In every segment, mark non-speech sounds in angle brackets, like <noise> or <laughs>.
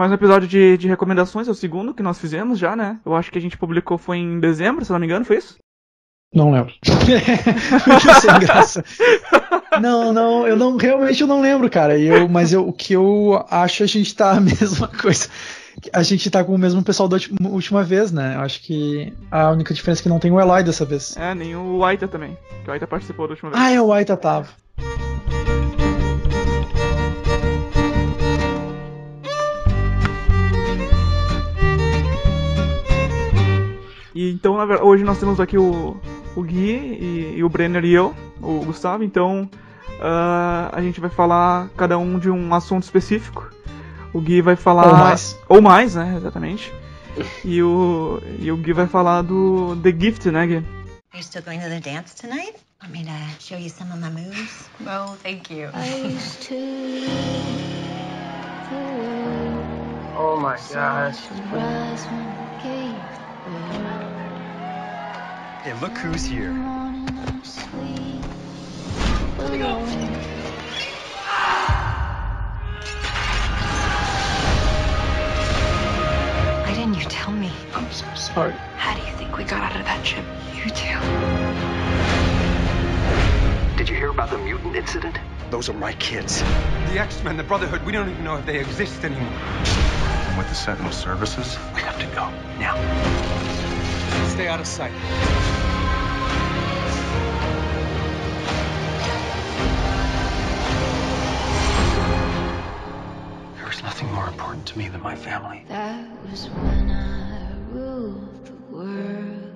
Mais um episódio de, de recomendações, é o segundo que nós fizemos já, né? Eu acho que a gente publicou foi em dezembro, se não me engano, foi isso? Não lembro. <laughs> Sem graça. Não, não, eu não realmente eu não lembro, cara. Eu, mas eu, o que eu acho a gente tá a mesma coisa. A gente tá com o mesmo pessoal da última vez, né? Eu acho que a única diferença é que não tem o Eli dessa vez. É, nem o Aita também. Que o Aita participou da última vez. Ah, é, o Aita tava. E então, hoje nós temos aqui o, o Gui e, e o Brenner e eu, o Gustavo. Então, uh, a gente vai falar cada um de um assunto específico. O Gui vai falar. Ou mais. Ou mais, né? Exatamente. e, o, e o Gui vai falar do The Gift, né, Gui? Are you still going to the dance tonight? Want me to show you some of my moves? No, thank you. oh my gosh. Hey, look who's here. Why didn't you tell me? I'm so sorry. How do you think we got out of that ship? You too. Did you hear about the mutant incident? Those are my kids. The X-Men, the Brotherhood, we don't even know if they exist anymore. And with the Sentinel services, we have to go now. Stay out of sight. To me than my family. That was when I ruled the world.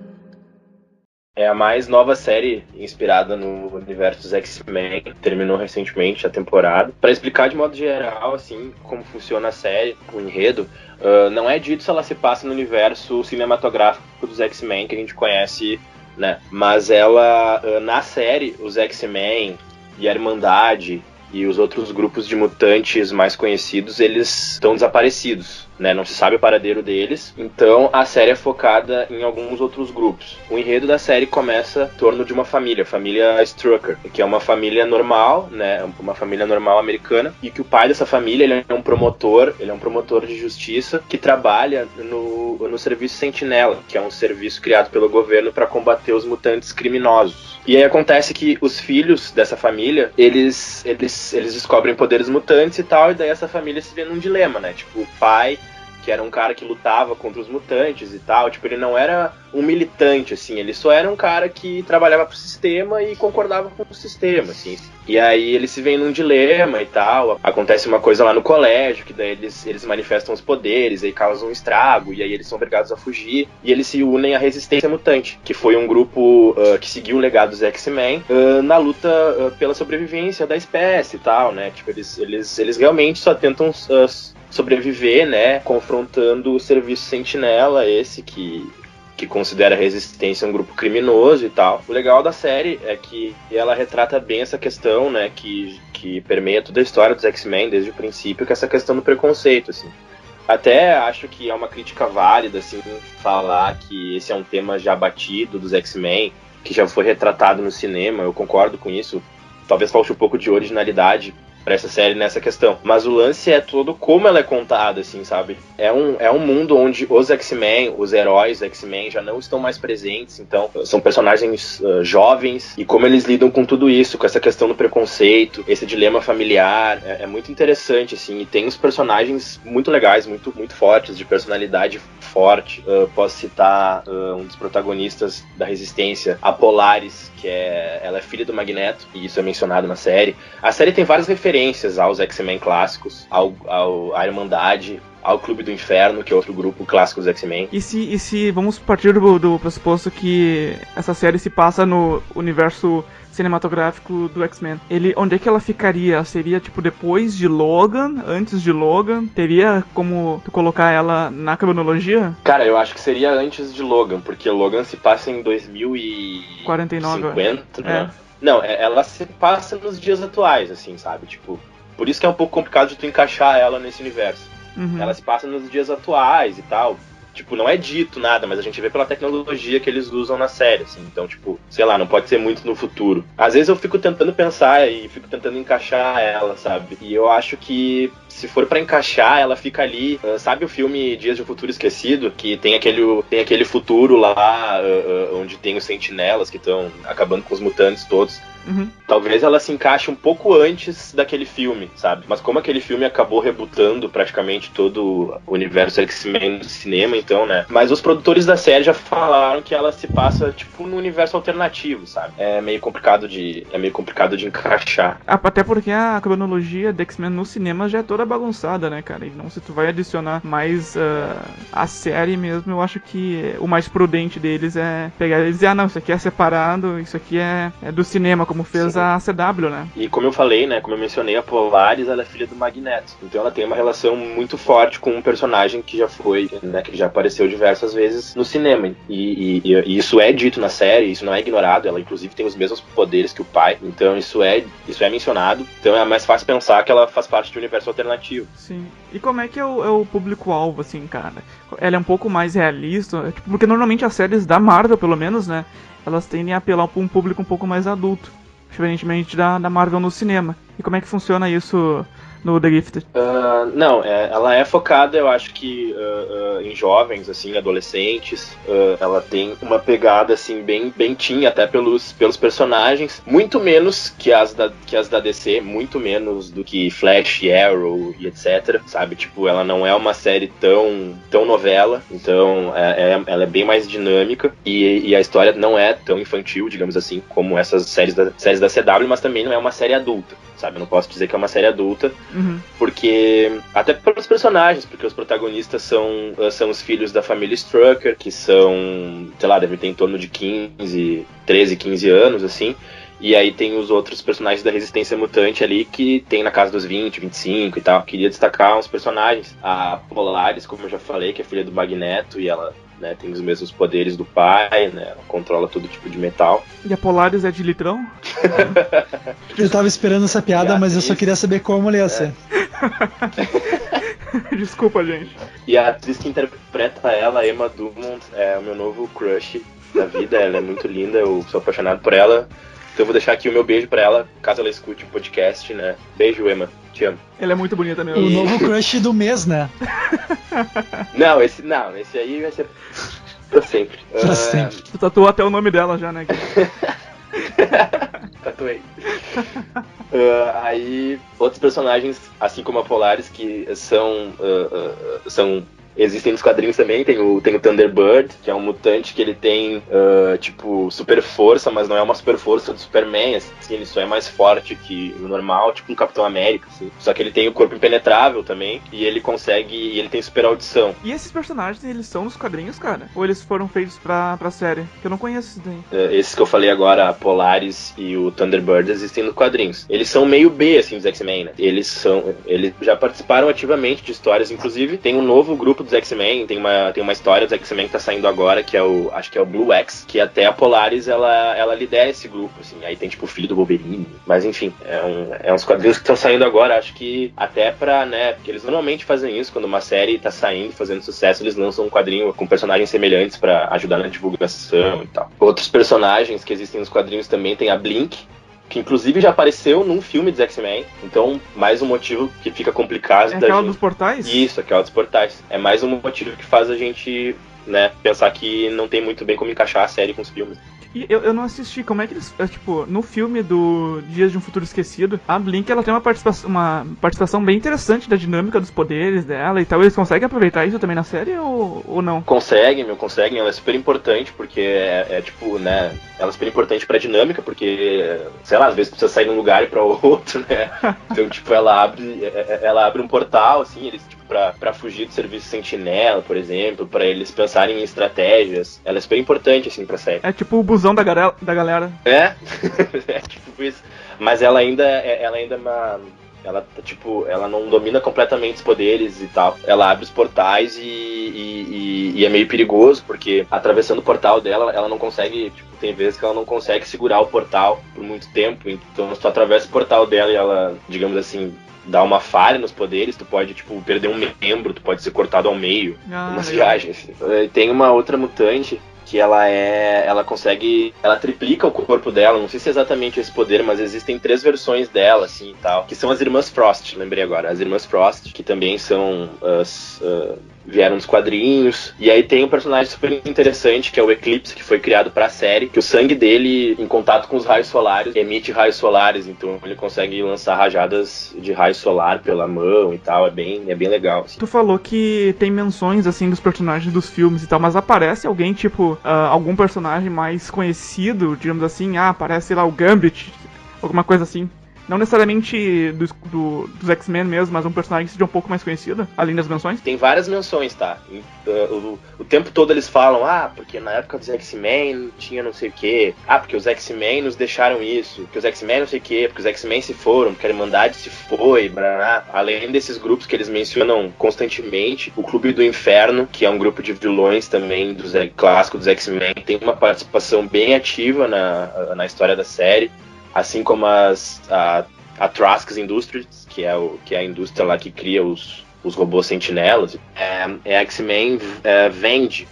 É a mais nova série inspirada no universo dos X-Men. Terminou recentemente a temporada. Para explicar de modo geral, assim, como funciona a série, o enredo, uh, não é dito se ela se passa no universo cinematográfico dos X-Men que a gente conhece, né? Mas ela, uh, na série, os X-Men e a Irmandade e os outros grupos de mutantes mais conhecidos, eles estão desaparecidos, né? Não se sabe o paradeiro deles. Então a série é focada em alguns outros grupos. O enredo da série começa em torno de uma família, a família Strucker, que é uma família normal, né? Uma família normal americana e que o pai dessa família ele é um promotor, ele é um promotor de justiça que trabalha no, no serviço Sentinela, que é um serviço criado pelo governo para combater os mutantes criminosos. E aí acontece que os filhos dessa família, eles, eles, eles descobrem poderes mutantes e tal, e daí essa família se vê num dilema, né? Tipo, o pai, que era um cara que lutava contra os mutantes e tal, tipo, ele não era um militante, assim, ele só era um cara que trabalhava pro sistema e concordava com o sistema, assim. E aí eles se veem num dilema e tal, acontece uma coisa lá no colégio, que daí eles, eles manifestam os poderes, aí causam um estrago, e aí eles são obrigados a fugir, e eles se unem à Resistência Mutante, que foi um grupo uh, que seguiu o legado dos X-Men uh, na luta uh, pela sobrevivência da espécie e tal, né? Tipo, eles, eles, eles realmente só tentam sobreviver, né? Confrontando o serviço Sentinela, esse que que considera a resistência um grupo criminoso e tal. O legal da série é que ela retrata bem essa questão, né, que, que permeia toda a história dos X-Men desde o princípio, que é essa questão do preconceito, assim. Até acho que é uma crítica válida, assim, falar que esse é um tema já batido dos X-Men, que já foi retratado no cinema, eu concordo com isso. Talvez falte um pouco de originalidade para essa série nessa questão. Mas o lance é todo como ela é contada, assim, sabe? É um, é um mundo onde os X-Men, os heróis X-Men já não estão mais presentes, então são personagens uh, jovens e como eles lidam com tudo isso, com essa questão do preconceito, esse dilema familiar, é, é muito interessante, assim, e tem uns personagens muito legais, muito, muito fortes, de personalidade forte. Uh, posso citar uh, um dos protagonistas da Resistência, a Polaris, que é, ela é filha do Magneto, e isso é mencionado na série. A série tem várias referências referências aos X-Men clássicos, ao, ao, à Irmandade, ao Clube do Inferno, que é outro grupo clássico dos X-Men. E se, e se vamos partir do, do pressuposto que essa série se passa no universo cinematográfico do X-Men. Ele, onde é que ela ficaria? Seria tipo depois de Logan, antes de Logan? Teria como tu colocar ela na cronologia? Cara, eu acho que seria antes de Logan, porque Logan se passa em 2049, 50, é. né? Não, ela se passa nos dias atuais, assim, sabe? Tipo, por isso que é um pouco complicado de tu encaixar ela nesse universo. Uhum. Ela se passa nos dias atuais e tal. Tipo, não é dito nada, mas a gente vê pela tecnologia que eles usam na série, assim. Então, tipo, sei lá, não pode ser muito no futuro. Às vezes eu fico tentando pensar e fico tentando encaixar ela, sabe? E eu acho que se for pra encaixar, ela fica ali. ah, sabe o filme Dias de um Futuro Esquecido? Que tem aquele, tem aquele futuro lá ah, ah, onde tem os sentinelas que estão acabando com os mutantes todos. Uhum. Talvez ela se encaixe um pouco antes daquele filme, sabe? Mas como aquele filme acabou rebutando praticamente todo o universo X-Men no cinema, então, né? Mas os produtores da série já falaram que ela se passa, tipo, no universo alternativo, sabe? É meio complicado de. É meio complicado de encaixar. Ah, Até porque a cronologia do X-Men no cinema já é toda bagunçada, né, cara? Então se tu vai adicionar mais ah, a série mesmo, eu acho que o mais prudente deles é pegar e dizer, ah não, isso aqui é separado, isso aqui é, é do cinema, como fez Sim. a CW, né? E como eu falei, né? Como eu mencionei, a Polaris ela é filha do Magneto. Então ela tem uma relação muito forte com um personagem que já foi, né? Que já apareceu diversas vezes no cinema. E, e- e isso é dito na série, isso não é ignorado. Ela inclusive tem os mesmos poderes que o pai. Então isso é, isso é mencionado. Então é mais fácil pensar que ela faz parte de um universo alternativo. Sim. E como é que é o, é o público-alvo, assim, cara? Ela é um pouco mais realista, tipo, porque normalmente as séries da Marvel, pelo menos, né? Elas tendem a apelar pra um público um pouco mais adulto. Diferentemente da, da Marvel no cinema. E como é que funciona isso no The Gifted? Ah, não, é- ela é focada, eu acho que ah, ah, em jovens, assim, adolescentes. Ela tem uma pegada assim bem, bem teen, até pelos, pelos personagens, muito menos que as da que as da DC, muito menos do que Flash, Arrow e etc. Sabe, tipo, ela não é uma série tão tão novela, então é, é- ela é bem mais dinâmica e, e a história não é tão infantil, digamos assim, como essas séries da séries da CW, mas também não é uma série adulta. Sabe, eu não posso dizer que é uma série adulta, Uhum. porque até pelos personagens, porque os protagonistas são, eh, são os filhos da família Strucker, que são, sei lá, devem ter em torno de 15, 13, 15 anos, assim. E aí tem os outros personagens da Resistência Mutante ali que tem na casa dos 20, 25 e tal. Queria destacar uns personagens. A Polaris, como eu já falei, que é filha do Magneto e ela né, tem os mesmos poderes do pai, né? Ela controla todo tipo de metal. E a Polaris é de litrão? <laughs> Eu tava esperando essa piada, mas eu só queria saber como ele ia ser. <laughs> Desculpa, gente. E a atriz que interpreta ela, Emma Dumont, é o meu novo crush da vida. Ela é muito linda, eu sou apaixonado por ela. Então eu vou deixar aqui o meu beijo pra ela, caso ela escute o podcast, né? Beijo, Emma. Te amo. Ela é muito bonita mesmo. O novo crush do mês, né? <laughs> Não, esse não, esse aí vai ser pra sempre. Pra Ah, sempre. Tu tatuou até o nome dela já, né? <laughs> Tatuei. <laughs> Ah, aí, outros personagens, assim como a Polaris, que são. ah, são existem nos quadrinhos também. Tem o, tem o Thunderbird, que é um mutante que ele tem, ah, tipo, super força, mas não é uma super força do Superman. Assim, ele só é mais forte que o normal, tipo um Capitão América. Assim. Só que ele tem o corpo impenetrável também. E ele consegue. E ele tem super audição. E esses personagens, eles são nos quadrinhos, cara? Ou eles foram feitos pra, pra série? Que eu não conheço isso daí. Eh, esses que eu falei agora, a Polaris e o Thunderbird, existem nos quadrinhos. Eles são meio B, assim, dos X-Men, né? Eles são. Eles já participaram ativamente de histórias, inclusive. Tem um novo grupo dos X-Men, tem uma, tem uma história dos X-Men que tá saindo agora, que é o. Acho que é o Blue X, que até a Polaris ela, ela lidera esse grupo, assim. Aí tem tipo o filho do Wolverine. Mas enfim, é, um, é uns quadrinhos que estão saindo agora, acho que até pra, né? Porque eles normalmente fazem isso, quando uma série tá saindo, fazendo sucesso, eles lançam um quadrinho com personagens semelhantes pra ajudar na divulgação e tal. Outros personagens que existem nos quadrinhos também tem a Blink, que inclusive já apareceu num filme dos X-Men. Então, mais um motivo que fica complicado É aquela gente... dos portais? Isso, aquela dos portais. É mais um motivo que faz a gente, né, pensar que não tem muito bem como encaixar a série com os filmes. E eu, eu não assisti, como é que eles. é, tipo, no filme do Dias de um Futuro Esquecido, a Blink ela tem uma participação, uma participação bem interessante da dinâmica dos poderes dela e tal. Eles conseguem aproveitar isso também na série ou, ou não? Conseguem, meu, conseguem. Ela é super importante porque é, é, tipo, né? Ela é super importante pra dinâmica porque, sei lá, às vezes precisa sair de um lugar e pra outro, né? <laughs> Então, tipo, ela abre, é- é- ela abre um portal, assim, eles, tipo, pra, pra fugir do serviço sentinela, por exemplo, pra eles pensarem em estratégias. Ela é super importante, assim, pra série. É tipo o busão da galera. Da galera. É, <laughs> é tipo isso. Mas ela ainda, é- ela ainda é uma. Ela, tipo, ela não domina completamente os poderes e tal. Ela abre os portais e, e, e- e é meio perigoso, porque atravessando o portal dela, ela não consegue. Tipo, tem vezes que ela não consegue segurar o portal por muito tempo. Então, se tu atravessa o portal dela e ela, digamos assim, dá uma falha nos poderes, tu pode, tipo, perder um membro, tu pode ser cortado ao meio Ah, umas legal. viagens. Eh, Tem uma outra mutante que ela é. Ela consegue. Ela triplica o corpo dela. Não sei se é exatamente esse poder, mas existem três versões dela, assim e tal. Que são as irmãs Frost, lembrei agora. As irmãs Frost, que também são as. uh, vieram dos quadrinhos. E aí tem um personagem super interessante, que é o Eclipse, que foi criado pra série, que o sangue dele, em contato com os raios solares, emite raios solares, então ele consegue lançar rajadas de raio solar pela mão e tal. É bem, é bem legal. assim. Tu falou que tem menções, assim, dos personagens dos filmes e tal, mas aparece alguém, tipo, ah, algum personagem mais conhecido, digamos assim, ah, aparece, lá, o Gambit, alguma coisa assim. Não necessariamente dos, do- dos X-Men mesmo, mas um personagem que seja um pouco mais conhecido, além das menções. Tem várias menções, tá? E, uh, o, o tempo todo eles falam, ah, porque na época dos X-Men tinha não sei o quê. Ah, porque os X-Men nos deixaram isso. Porque os X-Men não sei o quê. Porque os X-Men se foram. Porque a Irmandade se foi. Blá. Além desses grupos que eles mencionam constantemente, o Clube do Inferno, que é um grupo de vilões também dos clássicos dos X-Men, tem uma participação bem ativa na, na história da série. Assim como as, a, a Trask's Industries, que é, o, que é a indústria lá que cria os, os robôs sentinelas. É, é X-Men é,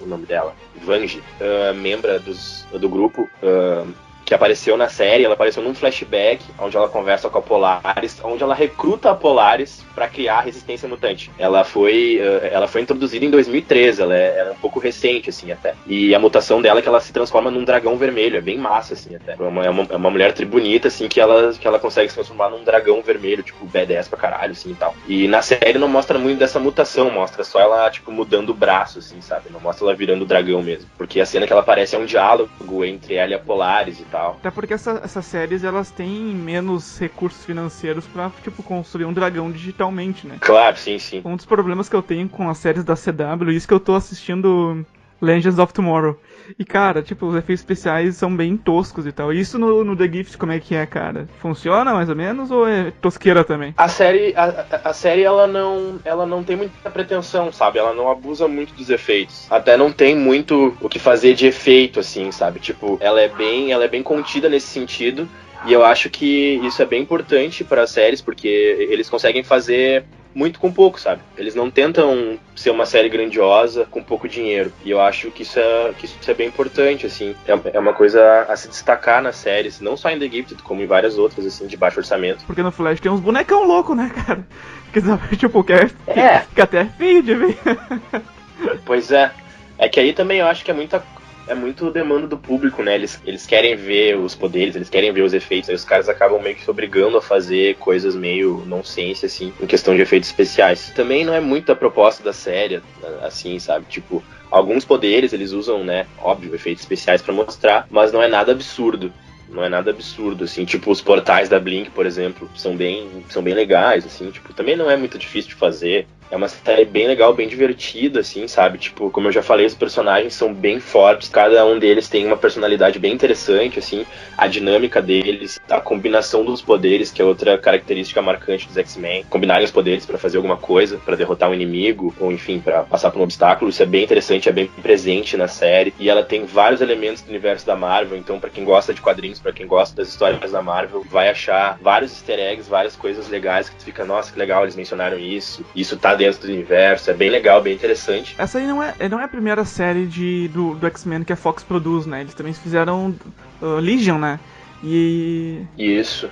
o nome dela. Vange, uh, membra dos, do grupo, uh, que apareceu na série. Ela apareceu num flashback, onde ela conversa com a Polaris, onde ela recruta a Polaris para criar a resistência mutante. Ela foi, uh, ela foi introduzida em 2013, ela é, ela é um pouco recente, assim, até. E a mutação dela é que ela se transforma num dragão vermelho, é bem massa, assim, até. É uma, é uma, é mulher tribunita, assim, que ela, que ela consegue se transformar num dragão vermelho, tipo, B10 pra caralho, assim, e tal. E na série não mostra muito dessa mutação, mostra só ela, tipo, mudando o braço, assim, sabe? Não mostra ela virando dragão mesmo. Porque a cena que ela aparece é um diálogo entre ela e a Polaris e tal. Até porque essa- essas séries, elas têm menos recursos financeiros pra, tipo, construir um dragão digitalmente, né? Claro, sim, sim. Um dos problemas que eu tenho com as séries da CW, isso que eu tô assistindo Legends of Tomorrow. E cara, tipo, os efeitos especiais são bem toscos e tal. Isso no, no The Gift, como é que é, cara? Funciona mais ou menos ou é tosqueira também? A série, a- a série ela não, ela não tem muita pretensão, sabe? Ela não abusa muito dos efeitos. Até não tem muito o que fazer de efeito, assim, sabe? Tipo, ela é bem, ela é bem contida nesse sentido. E eu acho que isso é bem importante para as séries, porque eles conseguem fazer muito com pouco, sabe? Eles não tentam ser uma série grandiosa com pouco dinheiro. E eu acho que isso é, que isso é bem importante, assim. É, é uma coisa a se destacar nas séries, não só em The Gifted, como em várias outras, assim, de baixo orçamento. Porque no Flash tem uns bonecão louco, né, cara? <laughs> Que, tipo, que é, É. fica até feio de ver. <laughs> Pois é. É que aí também eu acho que é muita. É muito demanda do público, né? Eles, eles querem ver os poderes, eles querem ver os efeitos, aí os caras acabam meio que se obrigando a fazer coisas meio nonsense, assim, em questão de efeitos especiais. Também não é muito a proposta da série, assim, sabe? Tipo, alguns poderes eles usam, né? Óbvio, efeitos especiais pra mostrar, mas não é nada absurdo. Não é nada absurdo, assim, tipo os portais da Blink, por exemplo, são bem, são bem legais, assim, tipo, também não é muito difícil de fazer. É uma série bem legal, bem divertida, assim, sabe? Tipo, como eu já falei, os personagens são bem fortes, cada um deles tem uma personalidade bem interessante, assim, a dinâmica deles, a combinação dos poderes, que é outra característica marcante dos X-Men, combinarem os poderes pra fazer alguma coisa, pra derrotar um inimigo, ou enfim, pra passar por um obstáculo, isso é bem interessante, é bem presente na série, e ela tem vários elementos do universo da Marvel, então pra quem gosta de quadrinhos, pra quem gosta das histórias da Marvel, vai achar vários easter eggs, várias coisas legais que tu fica, nossa, que legal, eles mencionaram isso, isso tá dentro do universo, é bem legal, bem interessante. Essa aí não é, não é a primeira série de, do, do X-Men que a Fox produz, né? Eles também fizeram uh, Legion, né? E, Isso.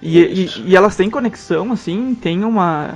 e, e, e elas têm conexão, assim, tem uma,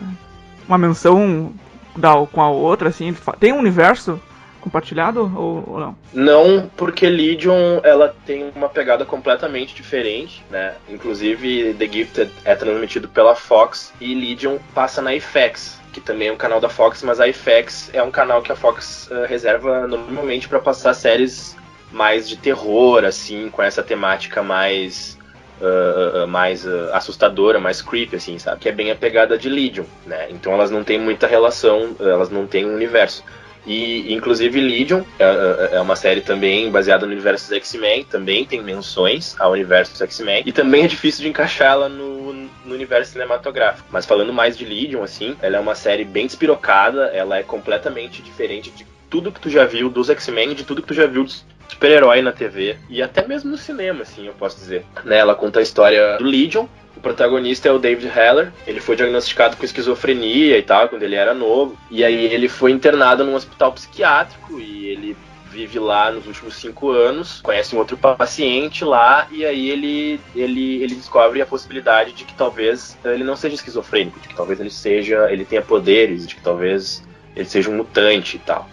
uma menção da, com a outra, assim, tem um universo compartilhado ou, ou não? Não, porque Legion ela tem uma pegada completamente diferente, né? Inclusive The Gifted é transmitido pela Fox e Legion passa na FX, que também é um canal da Fox, mas a FX é um canal que a Fox eh, reserva normalmente para passar séries mais de terror, assim, com essa temática mais ah, mais ah, assustadora, mais creepy, assim, sabe? Que é bem a pegada de Legion, né? Então elas não têm muita relação, elas não têm um universo. E, inclusive, Legion é, é- é uma série também baseada no universo dos X-Men, também tem menções ao universo dos X-Men, e também é difícil de encaixá-la no, no universo cinematográfico. Mas falando mais de Legion, assim, ela é uma série bem despirocada, ela é completamente diferente de tudo que tu já viu dos X-Men, de tudo que tu já viu dos super-herói na TV, e até mesmo no cinema, assim, eu posso dizer. Né, ela conta a história do Legion, o protagonista é o David Heller. Ele foi diagnosticado com esquizofrenia e tal, quando ele era novo. E aí ele foi internado num hospital psiquiátrico e ele vive lá nos últimos cinco anos, conhece um outro paciente lá e aí ele, ele, ele descobre a possibilidade de que talvez ele não seja esquizofrênico, de que talvez ele seja, ele tenha poderes, de que talvez ele seja um mutante e tal.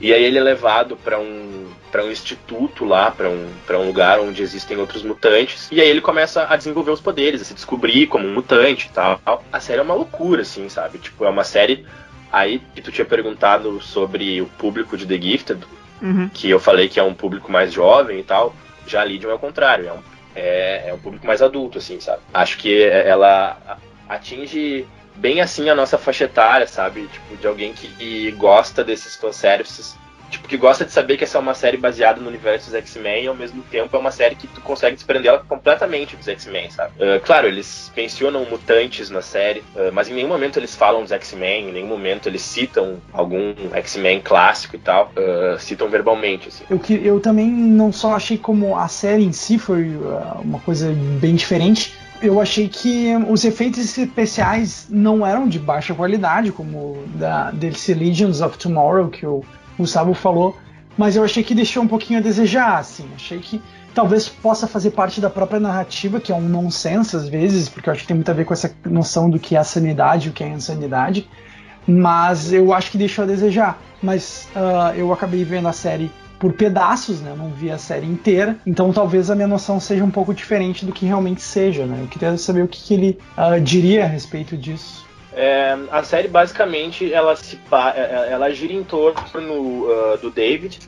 E aí ele é levado para um para um instituto lá, para um, pra um lugar onde existem outros mutantes. E aí ele começa a desenvolver os poderes, a se descobrir como um mutante e tal. A série é uma loucura, assim, sabe? Tipo, é uma série. Aí que tu tinha perguntado sobre o público de The Gifted, Uhum. que eu falei que é um público mais jovem e tal. Já a Legion é o contrário, é um, é, é um público mais adulto, assim, sabe? Acho que ela atinge bem assim a nossa faixa etária, sabe? Tipo, de alguém que gosta desses fanservices. Tipo, que gosta de saber que essa é uma série baseada no universo dos X-Men e ao mesmo tempo é uma série que tu consegue desprender ela completamente dos X-Men, sabe? Uh, claro, eles mencionam mutantes na série, uh, mas em nenhum momento eles falam dos X-Men, em nenhum momento eles citam algum X-Men clássico e tal, uh, citam verbalmente, assim. Eu, que, eu também não só achei como a série em si foi uma coisa bem diferente, eu achei que os efeitos especiais não eram de baixa qualidade, como da DLC Legions of Tomorrow, que o Gustavo falou, mas eu achei que deixou um pouquinho a desejar, assim. Achei que talvez possa fazer parte da própria narrativa, que é um nonsense às vezes, porque eu acho que tem muito a ver com essa noção do que é a sanidade e o que é a insanidade, mas eu acho que deixou a desejar. Mas uh, eu acabei vendo a série por pedaços, né? Eu não vi a série inteira, então talvez a minha noção seja um pouco diferente do que realmente seja, né? Eu queria saber o que, que ele uh, diria a respeito disso. É, a série basicamente ela se ela gira em torno uh, do David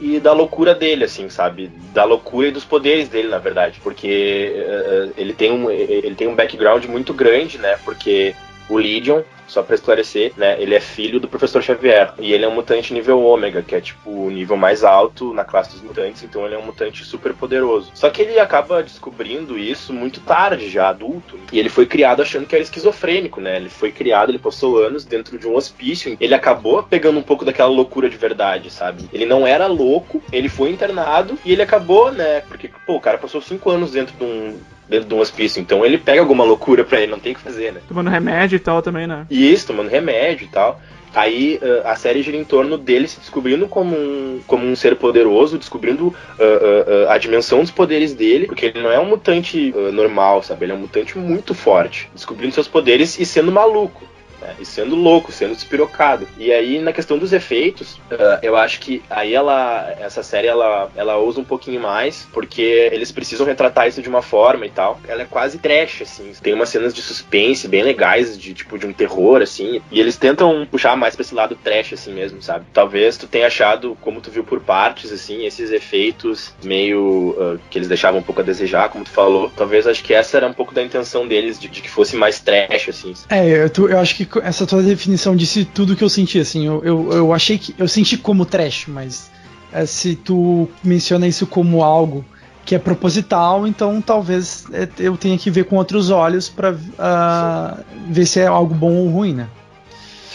e da loucura dele, assim, sabe? Da loucura e dos poderes dele, na verdade, porque uh, ele tem um ele tem um background muito grande, né? Porque o Legion só para esclarecer, né, ele é filho do professor Xavier e ele é um mutante nível ômega, que é tipo o nível mais alto na classe dos mutantes, então ele é um mutante super poderoso. Só que ele acaba descobrindo isso muito tarde, já adulto, e ele foi criado achando que era esquizofrênico, né? Ele foi criado, ele passou anos dentro de um hospício, ele acabou pegando um pouco daquela loucura de verdade, sabe? Ele não era louco, ele foi internado e ele acabou, né? Porque, pô, o cara passou cinco anos dentro de um, dentro de um hospício. Então ele pega alguma loucura pra ele, não tem o que fazer, né? Tomando remédio e tal também, né? Isso, tomando remédio e tal. Aí uh, a série gira em torno dele se descobrindo como um, como um ser poderoso, descobrindo uh, uh, a dimensão dos poderes dele, porque ele não é um mutante normal, sabe? Ele é um mutante muito forte, descobrindo seus poderes e sendo maluco né? E sendo louco, sendo despirocado. E aí, na questão dos efeitos, uh, eu acho que aí ela, essa série, ela, ela usa um pouquinho mais, porque eles precisam retratar isso de uma forma e tal. Ela é quase trash, assim. Tem umas cenas de suspense bem legais, de tipo, de um terror, assim. E eles tentam puxar mais pra esse lado trash, assim mesmo, sabe? Talvez tu tenha achado, como tu viu por partes, assim, esses efeitos meio uh, que eles deixavam um pouco a desejar, como tu falou. Talvez acho que essa era um pouco da intenção deles, de, de que fosse mais trash, assim. É, eu, tu, eu acho que essa tua definição disse tudo que eu senti, assim. Eu, eu, eu achei que. Eu senti como trash, mas é, se tu menciona isso como algo que é proposital, então talvez é, eu tenha que ver com outros olhos para uh, ah, ver se é algo bom ou ruim, né?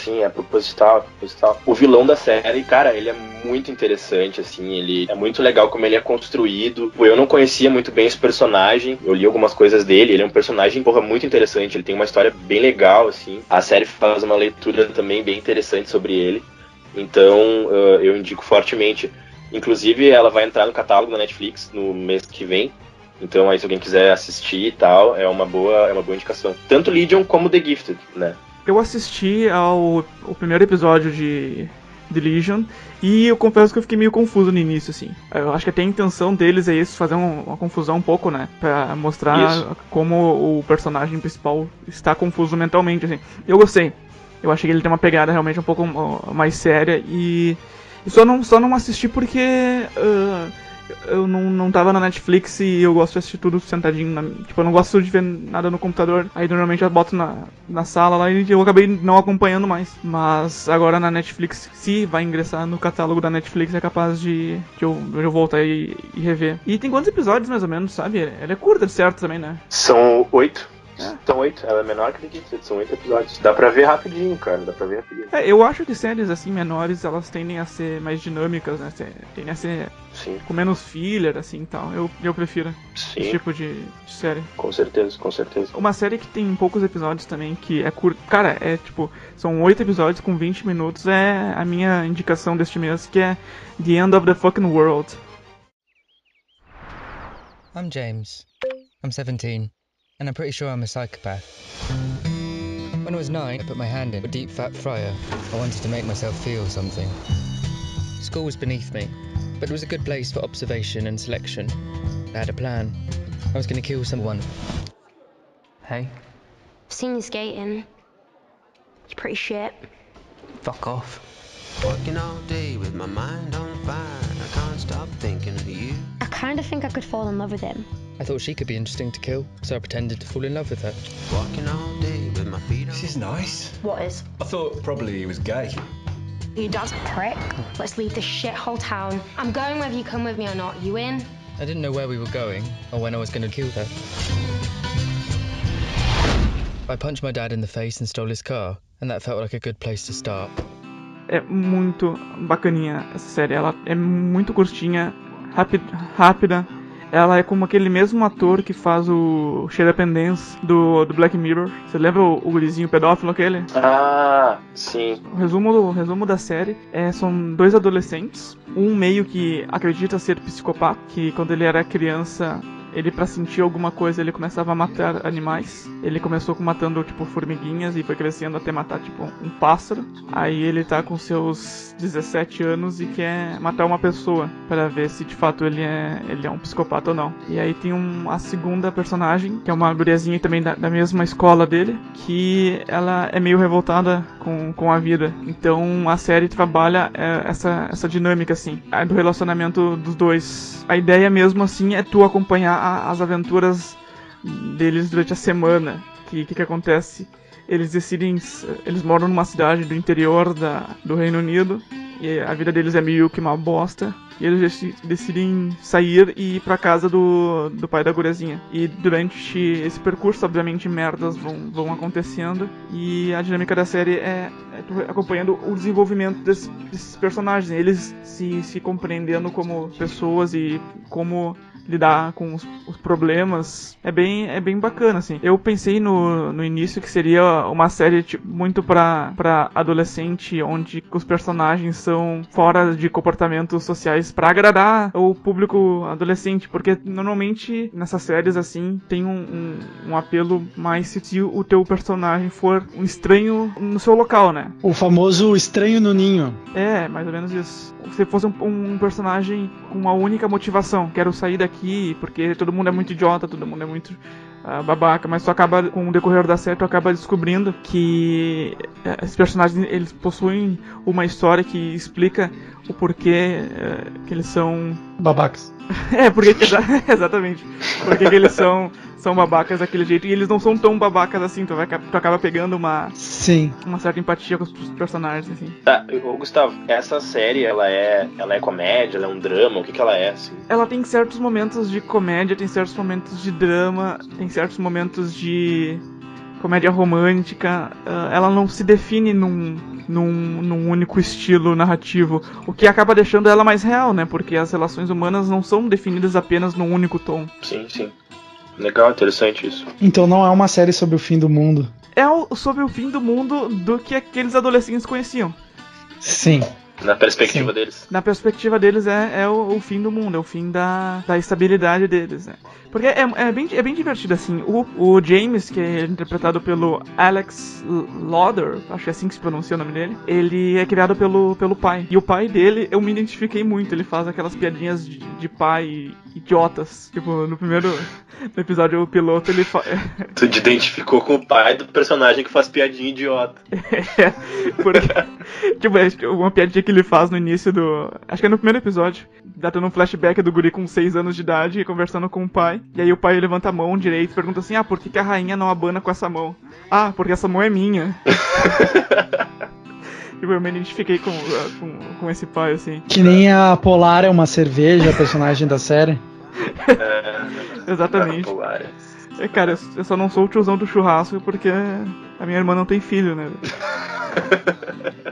Sim, é proposital, é proposital. O vilão da série, cara, ele é muito interessante, assim, ele é muito legal como ele é construído. Eu não conhecia muito bem esse personagem, eu li algumas coisas dele, ele é um personagem, porra, muito interessante, ele tem uma história bem legal, assim. A série faz uma leitura também bem interessante sobre ele. Então, uh, eu indico fortemente. Inclusive, ela vai entrar no catálogo da Netflix no mês que vem. Então, aí, se alguém quiser assistir e tal, é uma boa, é uma boa indicação. Tanto Legion como The Gifted, né? Eu assisti ao, ao primeiro episódio de The Legion e eu confesso que eu fiquei meio confuso no início, assim. Eu acho que até a intenção deles é isso, fazer um, uma confusão um pouco, né? Pra mostrar isso. como o personagem principal está confuso mentalmente, assim. Eu gostei. Eu achei que ele tem uma pegada realmente um pouco mais séria e, e só, não, só não assisti porque. Uh, eu não, não tava na Netflix e eu gosto de assistir tudo sentadinho. Na, tipo, eu não gosto de ver nada no computador. Aí normalmente eu boto na, na sala lá e eu acabei não acompanhando mais. Mas agora na Netflix, se vai ingressar no catálogo da Netflix, é capaz de, de, eu, de eu voltar e, e, rever. E tem quantos episódios mais ou menos, sabe? Ela é curta certo também, né? São oito. É. São oito, ela é menor que Dixit, são oito episódios. Dá pra ver rapidinho, cara, dá pra ver rapidinho. É, eu acho que séries assim menores, elas tendem a ser mais dinâmicas, né? Tendem a ser Sim, com menos filler, assim e tal. Eu, eu prefiro esse sim, tipo de, de série. com certeza, com certeza. Uma série que tem poucos episódios também, que é curto. Cara, é tipo, são oito episódios com 20 minutos, é a minha indicação deste mês, que é The End of the Fucking World. I'm James. I'm 17, and I'm pretty sure I'm a psychopath. When I was nine, I put my hand in a deep fat fryer. I wanted to make myself feel something. School was beneath me, but it was a good place for observation and selection. I had a plan. I was going to kill someone. Hey, I've Seen you skating. You're pretty shit. fuck off. Working all day with my mind on fire. Kind of think I could fall in love with him. I thought she could be interesting to kill, so I pretended to fall in love with her. Walking all day with my feet on This is nice. What is? I thought probably he was gay. Your dad's a prick. Let's leave this shithole town. I'm going whether you come with me or not. You in? I didn't know where we were going or when I was going to kill her. I punched my dad in the face and stole his car, and that felt like a good place to start. É muito bacaninha essa série. Ela é muito curtinha, rápida, rápida. Ela é como aquele mesmo ator que faz o and Dance do, do Black Mirror. Você lembra o, o gurizinho pedófilo aquele? Ah, sim. O resumo, do, o resumo da série é são dois adolescentes, um meio que acredita ser psicopata, que quando ele era criança, ele pra sentir alguma coisa, ele começava a matar animais. Ele começou com matando tipo formiguinhas e foi crescendo até matar tipo um pássaro. Aí ele tá com seus 17 anos e quer matar uma pessoa para ver se de fato ele é, ele é um psicopata ou não. E aí tem um, a segunda personagem, que é uma guriazinha também da, da mesma escola dele, que ela é meio revoltada com, com a vida. Então a série trabalha é, essa, essa dinâmica assim, do relacionamento dos dois. A ideia mesmo assim é tu acompanhar a- as aventuras deles durante a semana. Que que, que acontece? Eles decidem, eles moram numa cidade do interior da, do Reino Unido e a vida deles é meio que uma bosta. E eles deci- decidem sair e ir pra casa do, do pai da guriazinha. E durante esse percurso, obviamente, merdas vão, vão acontecendo. E a dinâmica da série é, é acompanhando o desenvolvimento desses, desses personagens. Eles se, se compreendendo como pessoas e como lidar com os, os problemas é bem é bem bacana assim eu pensei no, no início que seria uma série tipo, muito pra para adolescente onde os personagens são fora de comportamentos sociais pra agradar o público adolescente porque normalmente nessas séries assim tem um, um, um apelo mais se o teu personagem for um estranho no seu local né O famoso estranho no ninho. é, mais ou menos isso. Se fosse um, um personagem com uma única motivação, quero sair daqui porque todo mundo é muito idiota, todo mundo é muito ah, babaca, mas tu acaba, com o decorrer da série, tu acaba descobrindo que eh, esses personagens, eles possuem uma história que explica o porquê eh, que eles são... Babacas. <laughs> É, porque exa- <laughs> exatamente. Porque que eles são, são babacas daquele jeito. E eles não são tão babacas assim, tu, vai, tu acaba pegando uma, Sim. uma certa empatia com os personagens, assim. Tá, ô, Gustavo, essa série, ela é, ela é comédia, ela é um drama, o que que ela é, assim? Ela tem certos momentos de comédia, tem certos momentos de drama, tem certos momentos de comédia romântica. ah, ela não se define num, num, num único estilo narrativo, o que acaba deixando ela mais real, né? Porque as relações humanas não são definidas apenas num único tom. Sim, sim. Legal, interessante isso. Então não é uma série sobre o fim do mundo. É o- sobre o fim do mundo do que aqueles adolescentes conheciam. Sim. Na perspectiva Sim. deles. Na perspectiva deles é, é o, o fim do mundo, é o fim da, da estabilidade deles, né? Porque é, é, bem, é bem divertido, assim. O, o James, que é interpretado pelo Alex Lauder, acho que é assim que se pronuncia o nome dele, ele é criado pelo, pelo pai. E o pai dele, eu me identifiquei muito, ele faz aquelas piadinhas de, de pai idiotas. Tipo, no primeiro <laughs> no episódio, o piloto, ele fa... <laughs> Tu te identificou com o pai do personagem que faz piadinha idiota. É, <laughs> porque, tipo, é uma piadinha que ele faz no início do. Acho que é no primeiro episódio. Datando um flashback do guri com 6 anos de idade conversando com o pai. E aí o pai levanta a mão direita e pergunta assim: Ah, por que, que a rainha não abana com essa mão? Ah, porque essa mão é minha. <laughs> tipo, eu me identifiquei com, com, com esse pai, assim. Que nem a Polar é uma cerveja, a personagem da série. Exatamente. Polares. É, cara, eu- eu só não sou o tiozão do churrasco porque a minha irmã não tem filho, né?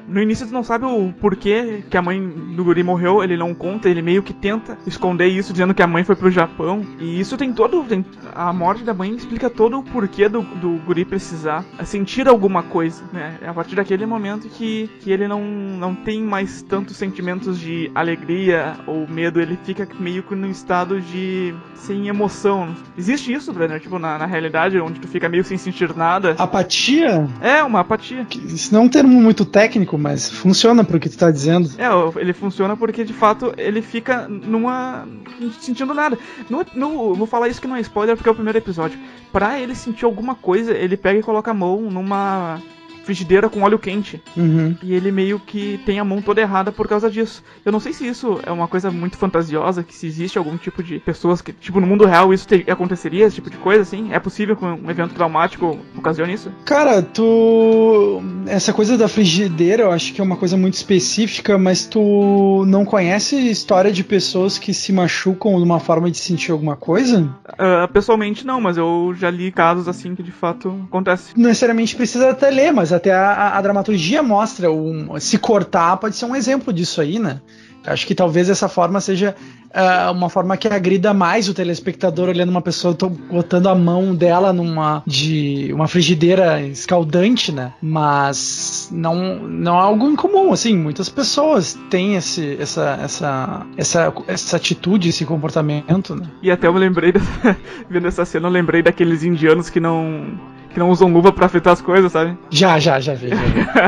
No início tu não sabe o porquê que a mãe do guri morreu, ele não conta, ele meio que tenta esconder isso, dizendo que a mãe foi pro Japão. E isso tem todo. Tem, a morte da mãe explica todo o porquê do, do guri precisar sentir alguma coisa, né? É a partir daquele momento que, que ele não, não tem mais tantos sentimentos de alegria ou medo, ele fica meio que num estado de. sem emoção. Existe isso, Brenner? Tipo, na, na realidade, onde tu fica meio sem sentir nada. Apatia? É, uma apatia. Isso não termo muito técnico, mas funciona pro que tu tá dizendo. É, ele funciona porque de fato ele fica numa. sentindo nada. No, no- vou falar isso que não é spoiler porque é o primeiro episódio. Pra ele sentir alguma coisa, ele pega e coloca a mão numa frigideira com óleo quente. Uhum. E ele meio que tem a mão toda errada por causa disso. Eu não sei se isso é uma coisa muito fantasiosa, que se existe algum tipo de pessoas que, tipo, no mundo real isso te- aconteceria, esse tipo de coisa, assim? É possível que um evento traumático ocasione isso? Cara, tu. Essa coisa da frigideira eu acho que é uma coisa muito específica, mas tu não conhece história de pessoas que se machucam numa forma de sentir alguma coisa? Ah, pessoalmente não, mas eu já li casos assim que de fato acontece. Não necessariamente precisa até ler, mas até a, a- dramaturgia mostra um, se cortar pode ser um exemplo disso aí, né? Acho que talvez essa forma seja ah, uma forma que agrida mais o telespectador olhando uma pessoa to- botando a mão dela numa de uma frigideira escaldante, né? Mas não não é algo incomum, assim, muitas pessoas têm esse, essa, essa, essa, essa atitude, esse comportamento, né? E até eu me lembrei, <laughs> dessa- vendo essa cena, eu lembrei daqueles indianos que não. Que não usam luva pra afetar as coisas, sabe? Já, já, já vi. Já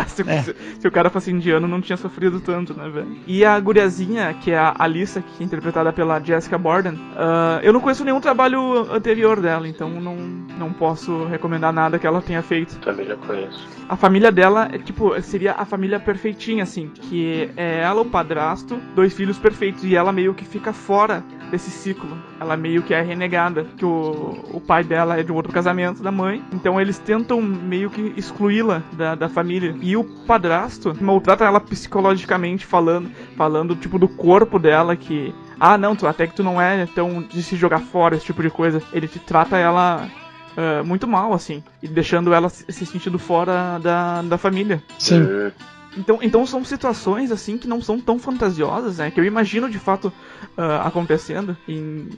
vi. <laughs> se, É. se- se o cara fosse indiano, não tinha sofrido tanto, né, velho? E a guriazinha, que é a Alissa, que é interpretada pela Jessica Borden, ah, eu não conheço nenhum trabalho anterior dela, então não, não posso recomendar nada que ela tenha feito. Também já conheço. A família dela é tipo, seria a família perfeitinha, assim, que é ela, o padrasto, dois filhos perfeitos, e ela meio que fica fora desse ciclo. Ela meio que é renegada, que o, o pai dela é de um outro casamento da mãe, então eles tentam meio que excluí-la da, da família. E o padrasto maltrata ela psicologicamente falando, falando tipo do corpo dela que ah, não, tu, até que tu não é tão de se jogar fora, esse tipo de coisa. Ele te trata ela ah, muito mal, assim, e deixando ela se se sentindo fora da, da família. Sim. Hum, Então, então são situações assim que não são tão fantasiosas, né? Que eu imagino de fato ah, acontecendo em,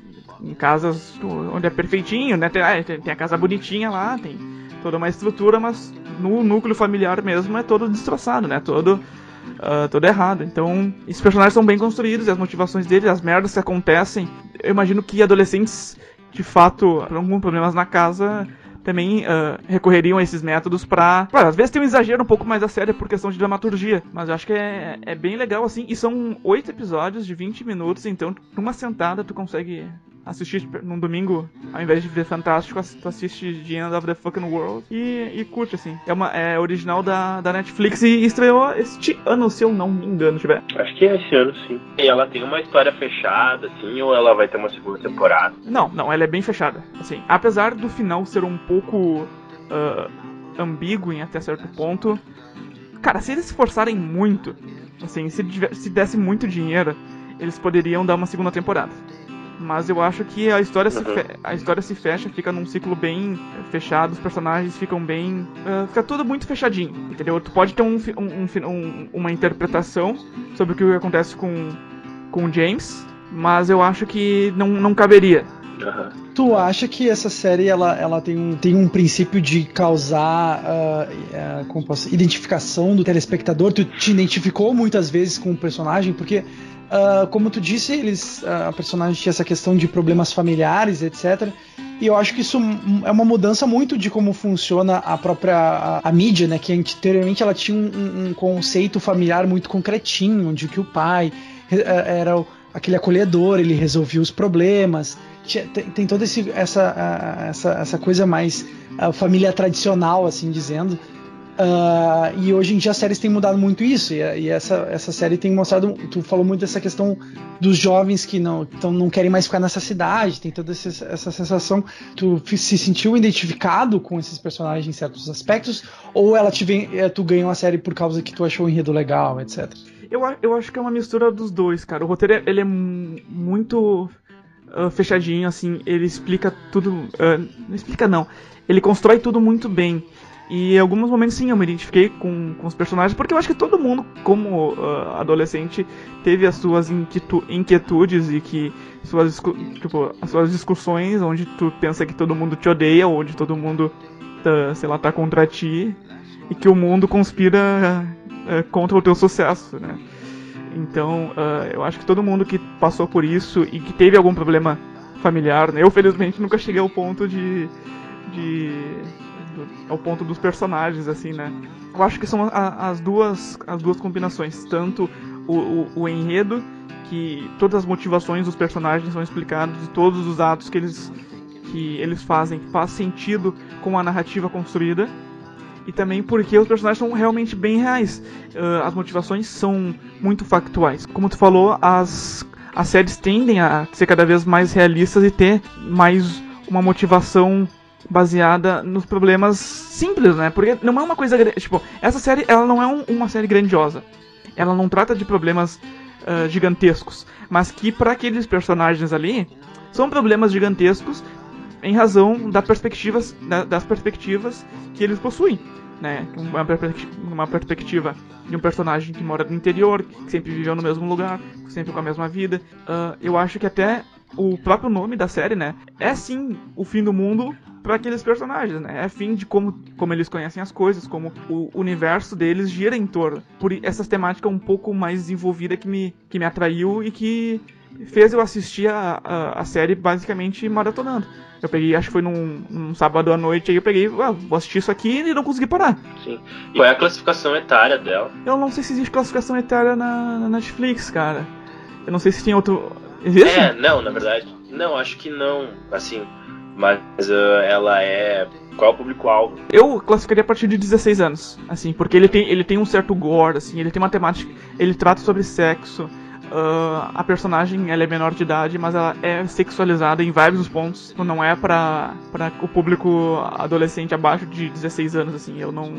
em casas onde é perfeitinho, né? Tem, ah, tem, tem a casa bonitinha lá, tem toda uma estrutura, mas no núcleo familiar mesmo é todo destroçado, né? Todo ah, todo errado. Então, esses personagens são bem construídos e as motivações deles, as merdas que acontecem. Eu imagino que adolescentes, de fato, com problemas na casa, também ah, recorreriam a esses métodos pra. Claro, às vezes tem um exagero um pouco mais a sério por questão de dramaturgia, mas eu acho que é, é bem legal assim. E são oito episódios de 20 minutos, então numa sentada tu consegue assistir tipo, num domingo, ao invés de ver Fantástico, tu assiste The End of the Fucking World e, e curte assim. É, uma, é original da, da Netflix e estreou este ano, se eu não me engano, tiver. Acho que é esse ano sim. E ela tem uma história fechada, assim, ou ela vai ter uma segunda temporada? Não, não, ela é bem fechada. Assim, apesar do final ser um pouco ah, ambíguo em até certo ponto, cara, se eles se esforçarem muito, assim, se, se desse muito dinheiro, eles poderiam dar uma segunda temporada. Mas eu acho que a história, se, fe- a história se fecha, fica num ciclo bem fechado, os personagens ficam bem. ah, fica tudo muito fechadinho, entendeu? Tu pode ter um, um- um- uma interpretação sobre o que acontece com, com o James, mas eu acho que não, não caberia. Tu acha que essa série ela, ela tem, um, tem um princípio de causar ah, ah, como posso, identificação do telespectador? Tu te identificou muitas vezes com o personagem? Porque, ah, como tu disse, eles, ah, a personagem tinha essa questão de problemas familiares, etc. E eu acho que isso é uma mudança muito de como funciona a própria a, a mídia, né? Que anteriormente ela tinha um, um- conceito familiar muito concretinho, onde que o pai eh, era aquele acolhedor, ele resolvia os problemas. Tinha- Tem, tem toda esse- essa, essa, essa coisa mais família tradicional, assim dizendo. Ah, e hoje em dia as séries têm mudado muito isso. E, e essa, essa série tem mostrado. Tu falou muito dessa questão dos jovens que não, então não querem mais ficar nessa cidade. Tem toda essa, essa sensação. Tu se sentiu identificado com esses personagens em certos aspectos? Ou ela te vem, eh, tu ganhou a série por causa que tu achou o enredo legal, etc. Eu, eu acho que é uma mistura dos dois, cara. O roteiro é- ele é mu- muito uh, fechadinho, assim, ele explica tudo. Uh, não explica não. Ele constrói tudo muito bem. E em alguns momentos sim eu me identifiquei com, com os personagens, porque eu acho que todo mundo, como uh, adolescente, teve as suas inquietu inquietudes e que suas, tipo, as suas discussões onde tu pensa que todo mundo te odeia, onde todo mundo, tá, sei lá, tá contra ti, e que o mundo conspira uh, contra o teu sucesso, né? Então, uh, eu acho que todo mundo que passou por isso e que teve algum problema familiar, né? Eu felizmente nunca cheguei ao ponto de. de ao ponto dos personagens, assim, né? Eu acho que são a, as duas as duas combinações, tanto o, o, o, enredo, que todas as motivações dos personagens são explicadas, e todos os atos que eles que eles fazem faz sentido com a narrativa construída e também porque os personagens são realmente bem reais. Uh, as motivações são muito factuais. Como tu falou, as, as séries tendem a ser cada vez mais realistas e ter mais uma motivação baseada nos problemas simples, né? Porque não é uma coisa. Tipo, essa série ela não é um, uma série grandiosa. Ela não trata de problemas uh, gigantescos. Mas que para aqueles personagens ali são problemas gigantescos em razão da perspectivas, da, das perspectivas que eles possuem. Né? Uma, perspectiva, uma perspectiva de um personagem que mora no interior, que sempre viveu no mesmo lugar, sempre com a mesma vida. Uh, eu acho que até o próprio nome da série, né, é sim o fim do mundo para aqueles personagens, né? É fim de como, como eles conhecem as coisas, como o universo deles gira em torno. Por essas temáticas um pouco mais desenvolvida que me, que me atraiu e que fez eu assistir a, a, a série basicamente maratonando. Eu peguei, acho que foi num, num sábado à noite, aí eu peguei, ah, vou assistir isso aqui e não consegui parar. Sim. E qual é a classificação etária dela? Eu não sei se existe classificação etária na, na Netflix, cara. Eu não sei se tem outro. Existe? É, não, na verdade. Não, acho que não. Assim, mas uh, ela é. Qual é o público-alvo? Eu classificaria a partir de 16 anos, assim, porque ele tem, ele tem um certo gore, assim, ele tem uma temática. Ele trata sobre sexo. Uh, a personagem ela é menor de idade, mas ela é sexualizada em vários pontos. Não é pra o público adolescente abaixo de 16 anos, assim. Eu não,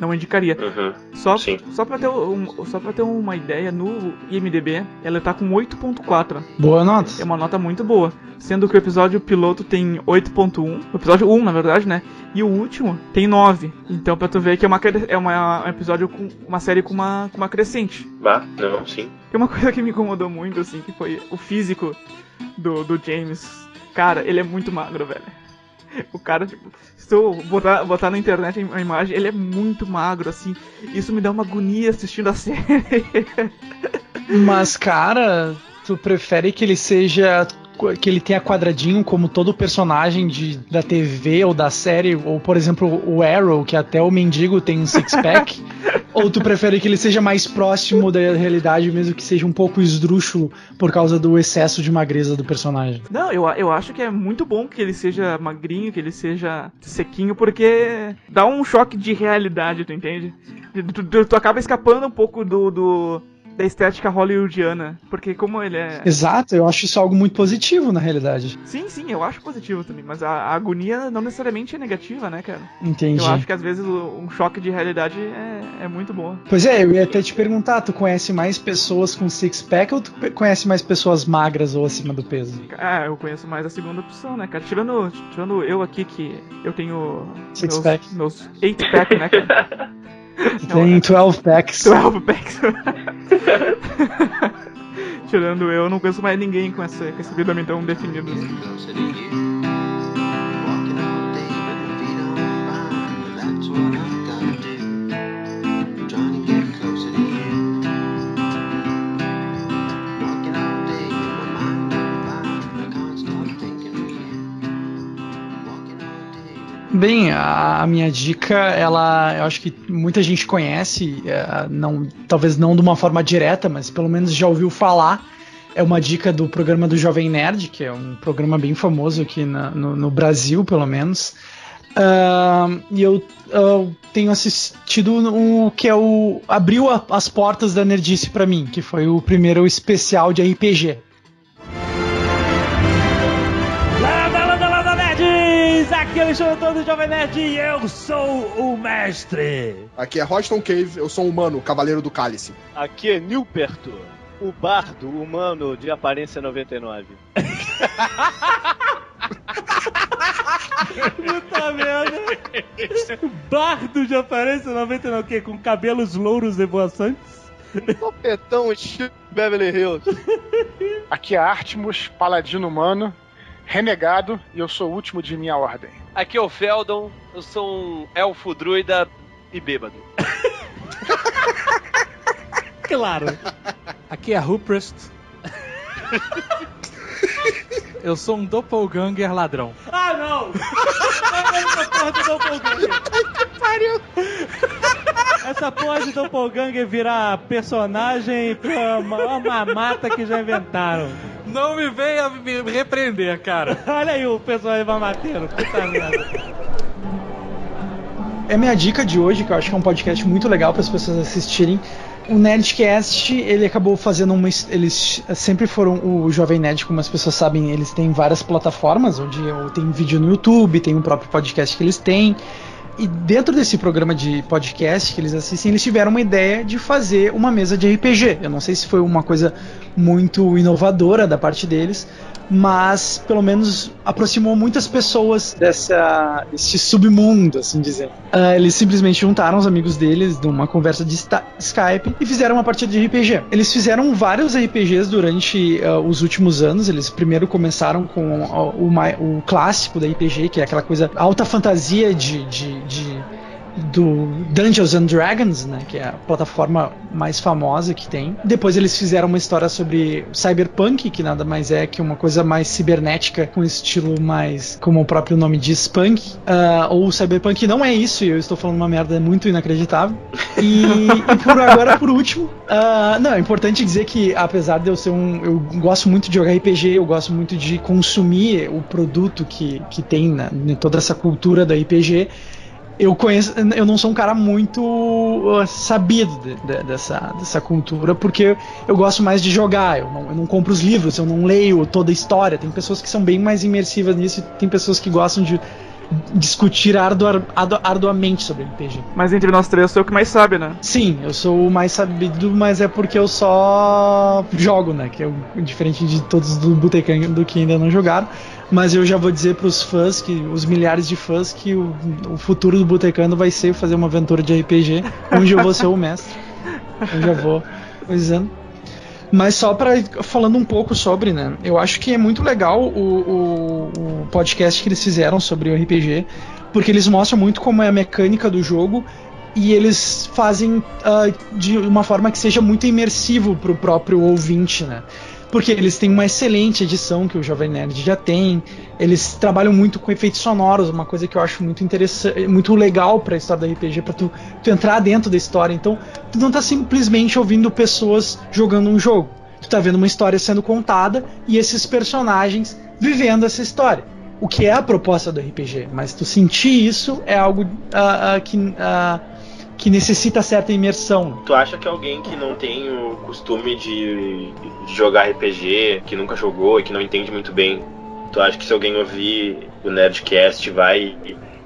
não indicaria. Uhum, só, só, pra ter um, só pra ter uma ideia, no IMDB ela tá com 8.4. Boa nota. É uma nota muito boa. Sendo que o episódio piloto tem 8.1. O episódio 1, na verdade, né? E o último tem 9. Então pra tu ver que é uma, é uma um episódio com uma série com uma, com uma crescente. Bah, não, sim. Tem uma <laughs> coisa que me incomodou muito, assim, que foi o físico do, do James. Cara, ele é muito magro, velho. <laughs> O cara, tipo, se eu botar, botar na internet a imagem, ele é muito magro, assim. Isso me dá uma agonia assistindo a série. <laughs> Mas, cara, tu prefere que ele seja que ele tenha quadradinho como todo personagem de, da TV ou da série, ou por exemplo o Arrow, que até o mendigo tem um six-pack, <laughs> ou tu prefere que ele seja mais próximo da realidade, mesmo que seja um pouco esdrúxulo por causa do excesso de magreza do personagem? Não, eu, eu acho que é muito bom que ele seja magrinho, que ele seja sequinho, porque dá um choque de realidade, tu entende? Tu, tu, tu acaba escapando um pouco do, do da estética hollywoodiana. Porque como ele é. Exato, eu acho isso algo muito positivo na realidade. Sim, sim, eu acho positivo também. Mas a, a agonia não necessariamente é negativa, né, cara? Entendi. Eu acho que às vezes um choque de realidade é, é muito bom. Pois é, eu ia até te perguntar: tu conhece mais pessoas com six-pack ou tu conhece mais pessoas magras ou acima do peso? Ah, eu conheço mais a segunda opção, né, cara? Tirando, tirando eu aqui que eu tenho. Six-pack. Meus, meus eight-pack, né, cara? <laughs> Tem 12 packs. 12 packs. <laughs> <laughs> Tirando eu, não conheço mais ninguém com, essa, com esse abdômen tão definido. Bem, a, minha dica, ela, eu acho que muita gente conhece, é, não, talvez não de uma forma direta, mas pelo menos já ouviu falar. É uma dica do programa do Jovem Nerd, que é um programa bem famoso aqui na, no, no, Brasil, pelo menos. Uh, e eu uh, tenho assistido o que é o abriu a, as portas da nerdice para mim, que foi o primeiro especial de RPG. Aqui é o Alexandre do Jovem Nerd e eu sou o mestre. Aqui é Roston Cave, eu sou um humano, cavaleiro do cálice. Aqui é Nilperto. o bardo humano de aparência 99. <laughs> Puta merda. Bardo de aparência 99, o quê? Com cabelos louros devoaçantes? Topetão estilo Beverly Hills. Aqui é Artemus, paladino humano, renegado, e eu sou o último de minha ordem. Aqui é o Feldon, eu sou um elfo druida e bêbado. <laughs> Claro. Aqui é Ruprest. <laughs> Eu sou um doppelganger ladrão. Ah, não! Essa porra do Doppelganger. Que pariu! Essa porra de Doppelganger virar personagem pra maior mamata que já inventaram. Não me venha me repreender, cara. <laughs> Olha aí o personagem mamateiro. Puta merda. É minha dica de hoje, que eu acho que é um podcast muito legal para as pessoas assistirem. O Nerdcast, ele acabou fazendo uma. Eles sempre foram. O Jovem Nerd, como as pessoas sabem, eles têm várias plataformas, onde tem vídeo no YouTube, tem um próprio podcast que eles têm. E dentro desse programa de podcast que eles assistem, eles tiveram uma ideia de fazer uma mesa de RPG. Eu não sei se foi uma coisa muito inovadora da parte deles, mas pelo menos aproximou muitas pessoas dessa, desse submundo, assim dizer. Uh, eles simplesmente juntaram os amigos deles numa conversa de Skype e fizeram uma partida de RPG. Eles fizeram vários RPGs durante uh, os últimos anos. Eles primeiro começaram com o, o, o, clássico da RPG, que é aquela coisa alta fantasia de, de, de do Dungeons and Dragons, né, que é a plataforma mais famosa que tem. Depois eles fizeram uma história sobre Cyberpunk, que nada mais é que uma coisa mais cibernética, com estilo mais, como o próprio nome diz, punk. Uh, ou Cyberpunk não é isso, e eu estou falando uma merda muito inacreditável. E, e por agora, por último, uh, não, é importante dizer que apesar de eu ser um, eu gosto muito de jogar RPG, eu gosto muito de consumir o produto que, que tem né, toda essa cultura da RPG eu conheço, eu não sou um cara muito uh, sabido de, de, dessa, dessa cultura, porque eu gosto mais de jogar, eu não, eu não, compro os livros, eu não leio toda a história. Tem pessoas que são bem mais imersivas nisso tem pessoas que gostam de discutir ardu ardu arduamente sobre RPG. Mas entre nós três, eu sou o que mais sabe, né? Sim, eu sou o mais sabido, mas é porque eu só jogo, né? Que é diferente de todos do Botecan do que ainda não jogaram. Mas eu já vou dizer para os fãs, que os milhares de fãs, que o, o futuro do Botecando vai ser fazer uma aventura de RPG, onde eu vou ser o mestre. Eu já vou dizendo. Mas só para falando um pouco sobre, né? Eu acho que é muito legal o, o, o, podcast que eles fizeram sobre o RPG, porque eles mostram muito como é a mecânica do jogo e eles fazem uh, de uma forma que seja muito imersivo para o próprio ouvinte, né? Porque eles têm uma excelente edição que o Jovem Nerd já tem. Eles trabalham muito com efeitos sonoros, uma coisa que eu acho muito interessante, muito legal para a história da RPG, para tu, tu, entrar dentro da história. Então, tu não tá simplesmente ouvindo pessoas jogando um jogo. Tu tá vendo uma história sendo contada e esses personagens vivendo essa história. O que é a proposta do RPG, mas tu sentir isso é algo uh, uh, que uh, que necessita certa imersão. Tu acha que alguém que não tem o costume de, jogar RPG, que nunca jogou e que não entende muito bem, tu acha que se alguém ouvir o Nerdcast vai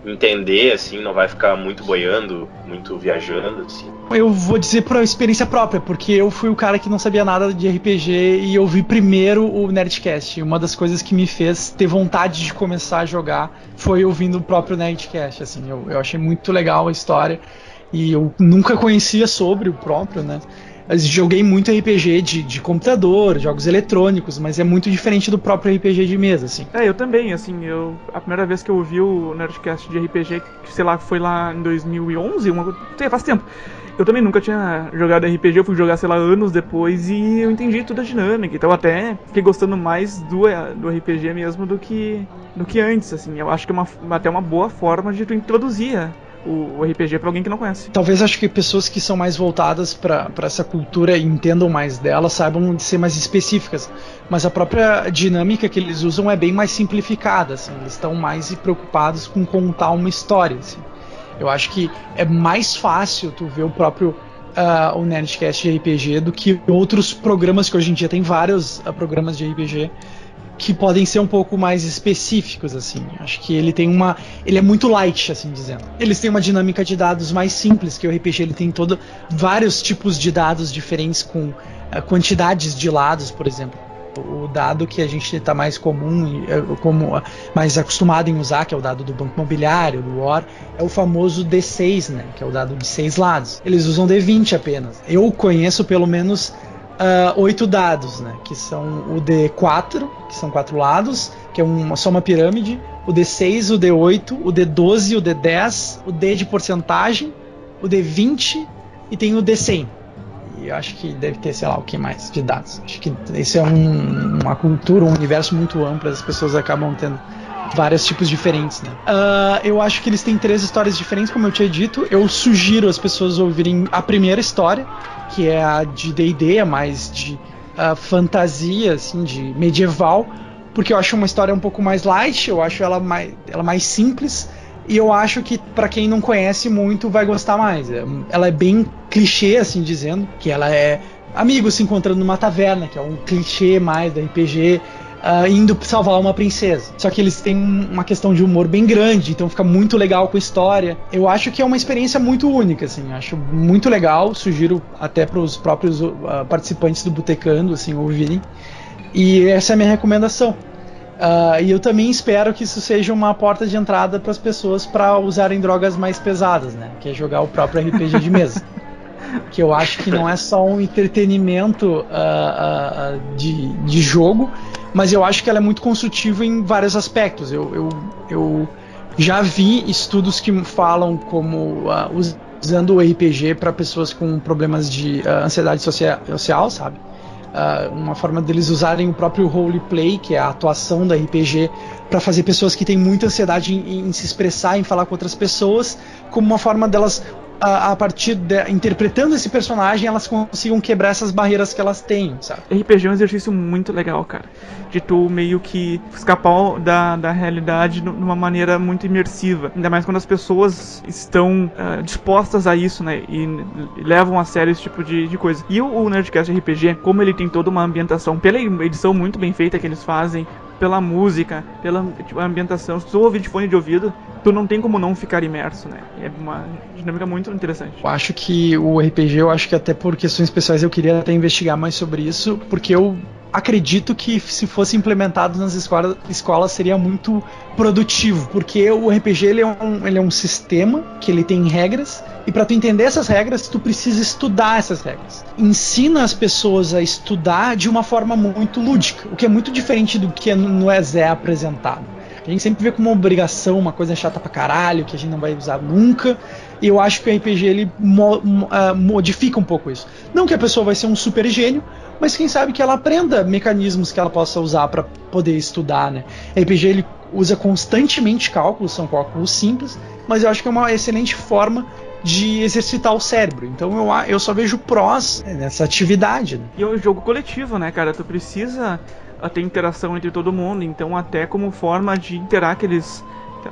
entender, assim, não vai ficar muito boiando, muito viajando, assim? Eu vou dizer por experiência própria, porque eu fui o cara que não sabia nada de RPG e eu vi primeiro o Nerdcast. Uma das coisas que me fez ter vontade de começar a jogar foi ouvindo o próprio Nerdcast, assim. Eu, eu achei muito legal a história e eu nunca conhecia sobre o próprio, né? joguei muito RPG de, de computador, jogos eletrônicos, mas é muito diferente do próprio RPG de mesa, assim. É, eu também, assim, eu a primeira vez que eu ouvi o Nerdcast de RPG, sei lá, foi lá em 2011, uma, sei, faz tempo. Eu também nunca tinha jogado RPG, eu fui jogar, sei lá, anos depois e eu entendi toda a dinâmica. Então até fiquei gostando mais do, do RPG mesmo do que, do que antes, assim. Eu acho que é uma, até uma boa forma de tu introduzir o, o RPG para alguém que não conhece. Talvez acho que pessoas que são mais voltadas para essa cultura e entendam mais dela saibam ser mais específicas. Mas a própria dinâmica que eles usam é bem mais simplificada. Assim. Eles estão mais preocupados com contar uma história. Assim. Eu acho que é mais fácil tu ver o próprio Uh, o Nerdcast de RPG do que outros programas que hoje em dia tem vários uh, programas de RPG que podem ser um pouco mais específicos, assim. Acho que ele tem uma. Ele é muito light, assim dizendo. Eles têm uma dinâmica de dados mais simples, que o RPG ele tem todo vários tipos de dados diferentes com eh, quantidades de lados, por exemplo. O dado que a gente está mais comum, eh, como ah, mais acostumado em usar, que é o dado do banco imobiliário, do War, é o famoso D6, né? Que é o dado de seis lados. Eles usam D20 apenas. Eu conheço pelo menos ah, oito dados, né? Que são o D4, que são quatro lados, que é uma, só uma pirâmide, o D6, o D8, o D12, o D10, o D de porcentagem, o D20 e tem o D100. E eu acho que deve ter, sei lá, o que mais de dados. Acho que isso é um- uma cultura, um universo muito amplo, as pessoas acabam tendo vários tipos diferentes, né? Ah, eu acho que eles têm três histórias diferentes, como eu tinha dito. Eu sugiro as pessoas ouvirem a primeira história, que é a de D&D, a mais de ah, fantasia, assim, de medieval, porque eu acho uma história um pouco mais light, eu acho ela mais, ela mais simples, e eu acho que pra quem não conhece muito vai gostar mais. É- Ela é bem clichê, assim dizendo, que ela é amigos se encontrando numa taverna, que é um clichê mais da RPG, ah, indo salvar uma princesa. Só que eles têm um- uma questão de humor bem grande, então fica muito legal com a história. Eu acho que é uma experiência muito única, assim, acho muito legal. Sugiro até para os próprios ah, participantes do Botecando, assim, ouvirem. E essa é a minha recomendação. Ah, e eu também espero que isso seja uma porta de entrada para as pessoas para usarem drogas mais pesadas, né? Que é jogar o próprio RPG de mesa. <laughs> que eu acho que não é só um entretenimento ah, ah, de, de jogo, mas eu acho que ela é muito construtiva em vários aspectos. Eu, eu, eu já vi estudos que falam como us- usando o RPG para pessoas com problemas de ansiedade socia- social, sabe? Ah, uma forma deles usarem o próprio roleplay, que é a atuação da RPG, para fazer pessoas que têm muita ansiedade em, em se expressar, em falar com outras pessoas, como uma forma delas, ah, a partir de interpretando esse personagem, elas consigam quebrar essas barreiras que elas têm, sabe? RPG é um exercício muito legal, cara. De tu meio que escapar da, da realidade de uma maneira muito imersiva. Ainda mais quando as pessoas estão ah, dispostas a isso, né? E, e levam a sério esse tipo de, de coisa. E o, o Nerdcast RPG, como ele tem toda uma ambientação, pela edição muito bem feita que eles fazem, pela música, pela tipo, ambientação, se tu ouvir de fone de ouvido, tu não tem como não ficar imerso, né? É uma dinâmica muito interessante. Eu acho que o RPG, eu acho que até por questões pessoais eu queria até investigar mais sobre isso, porque eu acredito que se fosse implementado nas escolas, seria muito produtivo, porque o RPG ele é, um, ele é um sistema que ele tem regras e para tu entender essas regras tu precisa estudar essas regras. Ensina as pessoas a estudar de uma forma muito lúdica, o que é muito diferente do que no é apresentado. A gente sempre vê como uma obrigação, uma coisa chata pra caralho, que a gente não vai usar nunca. E eu acho que o RPG ele mo- mo- ah, modifica um pouco isso. Não que a pessoa vai ser um super gênio, mas quem sabe que ela aprenda mecanismos que ela possa usar para poder estudar, né? RPG ele usa constantemente cálculos, são cálculos simples, mas eu acho que é uma excelente forma de exercitar o cérebro. Então eu, eu só vejo prós nessa atividade. Né? E é um jogo coletivo, né, cara? Tu precisa ter interação entre todo mundo, então até como forma de interar aqueles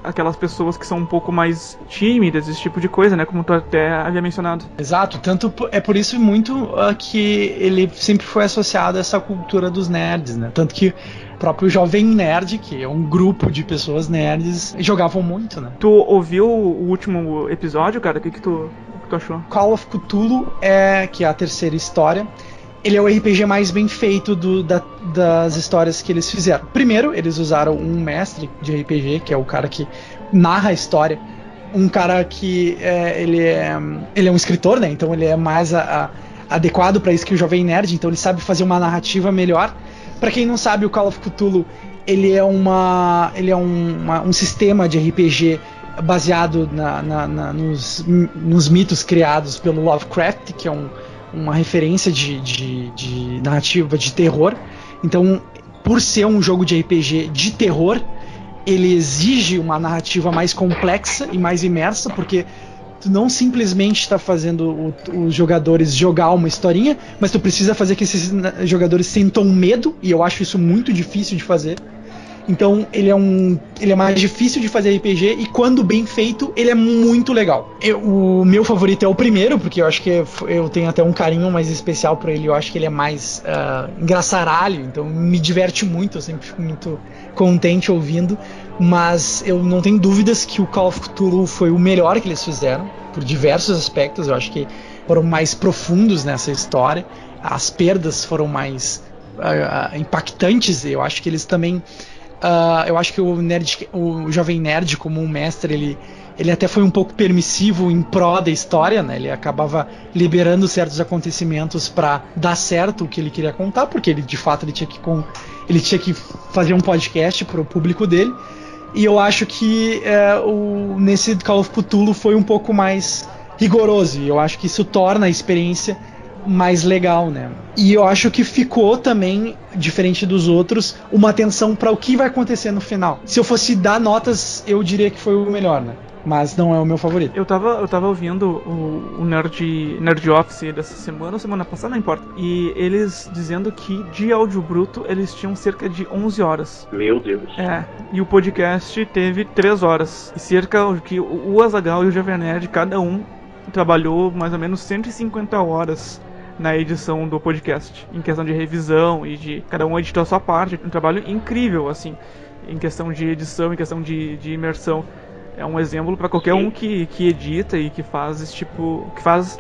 aquelas pessoas que são um pouco mais tímidas, esse tipo de coisa, né, como tu até havia mencionado. Exato, tanto é por isso muito ah, que ele sempre foi associado a essa cultura dos nerds, né? Tanto que o próprio Jovem Nerd, que é um grupo de pessoas nerds, jogavam muito, né? Tu ouviu o último episódio, cara? O que que tu, que tu achou? Call of Cthulhu é que é a terceira história. Ele é o RPG mais bem feito do- da- das histórias que eles fizeram. Primeiro, eles usaram um mestre de RPG, que é o cara que narra a história. Um cara que é, ele, é, ele é um escritor, né? Então ele é mais a- a- adequado para isso que o Jovem Nerd. Então ele sabe fazer uma narrativa melhor. Para quem não sabe, o Call of Cthulhu ele é, uma, ele é um, uma- um sistema de RPG baseado na- na- na- nos, nos mitos criados pelo Lovecraft, que é um, uma referência de, de, de narrativa de terror. Então, por ser um jogo de RPG de terror, ele exige uma narrativa mais complexa e mais imersa, porque tu não simplesmente está fazendo o- os jogadores jogar uma historinha, mas tu precisa fazer que esses jogadores sintam medo, e eu acho isso muito difícil de fazer. Então ele é um, ele é mais difícil de fazer RPG e quando bem feito ele é muito legal. Eu- o meu favorito é o primeiro porque eu acho que é- eu tenho até um carinho mais especial por ele. Eu acho que ele é mais ah, engraçaralho, então me diverte muito. Eu sempre fico muito contente ouvindo. Mas eu não tenho dúvidas que o Call of Cthulhu foi o melhor que eles fizeram por diversos aspectos. Eu acho que foram mais profundos nessa história. as perdas foram mais uh, impactantes. Eu acho que eles também. Uh, eu acho que o nerd, o jovem nerd como um mestre, ele, ele até foi um pouco permissivo em pró da história, né? Ele acabava liberando certos acontecimentos para dar certo o que ele queria contar, porque ele de fato ele tinha que com, ele tinha que fazer um podcast para o público dele. E eu acho que é, o, nesse Call of Cthulhu foi um pouco mais rigoroso. E eu acho que isso torna a experiência mais legal, né? E eu acho que ficou também, diferente dos outros, uma atenção para o que vai acontecer no final. Se eu fosse dar notas, eu diria que foi o melhor, né? Mas não é o meu favorito. Eu tava, eu tava ouvindo o, o Nerd, Nerd Office dessa semana, ou semana passada, não importa. E eles dizendo que de áudio bruto eles tinham cerca de 11 horas. Meu Deus. É. E o podcast teve 3 horas. E cerca que o Azagal e o Jovem Nerd, cada um trabalhou mais ou menos 150 horas na edição do podcast, em questão de revisão e de cada um editou a sua parte, um trabalho incrível assim, em questão de edição, em questão de, de imersão. É um exemplo para qualquer Sim. um que, que edita e que faz esse tipo, que faz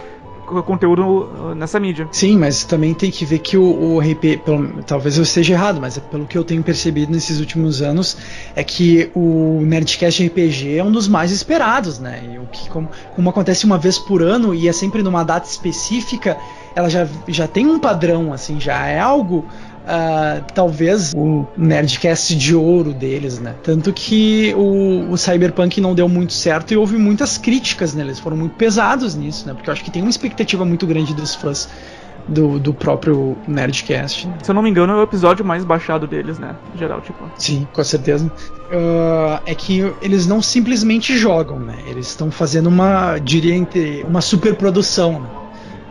conteúdo uh, nessa mídia. Sim, mas também tem que ver que o, o RP, pelo, talvez eu esteja errado, mas é pelo que eu tenho percebido nesses últimos anos, é que o Nerdcast RPG é um dos mais esperados, né? E o que, como, como acontece uma vez por ano e é sempre numa data específica, ela já, já tem um padrão, assim, já é algo Uh, talvez o Nerdcast de ouro deles, né? Tanto que o, o, Cyberpunk não deu muito certo e houve muitas críticas neles, foram muito pesados nisso, né? Porque eu acho que tem uma expectativa muito grande dos fãs do, do próprio Nerdcast. Né? Se eu não me engano, é o episódio mais baixado deles, né? Em geral, tipo. Sim, com certeza. Uh, é que eles não simplesmente jogam, né? Eles estão fazendo uma, diria, entre uma superprodução, né?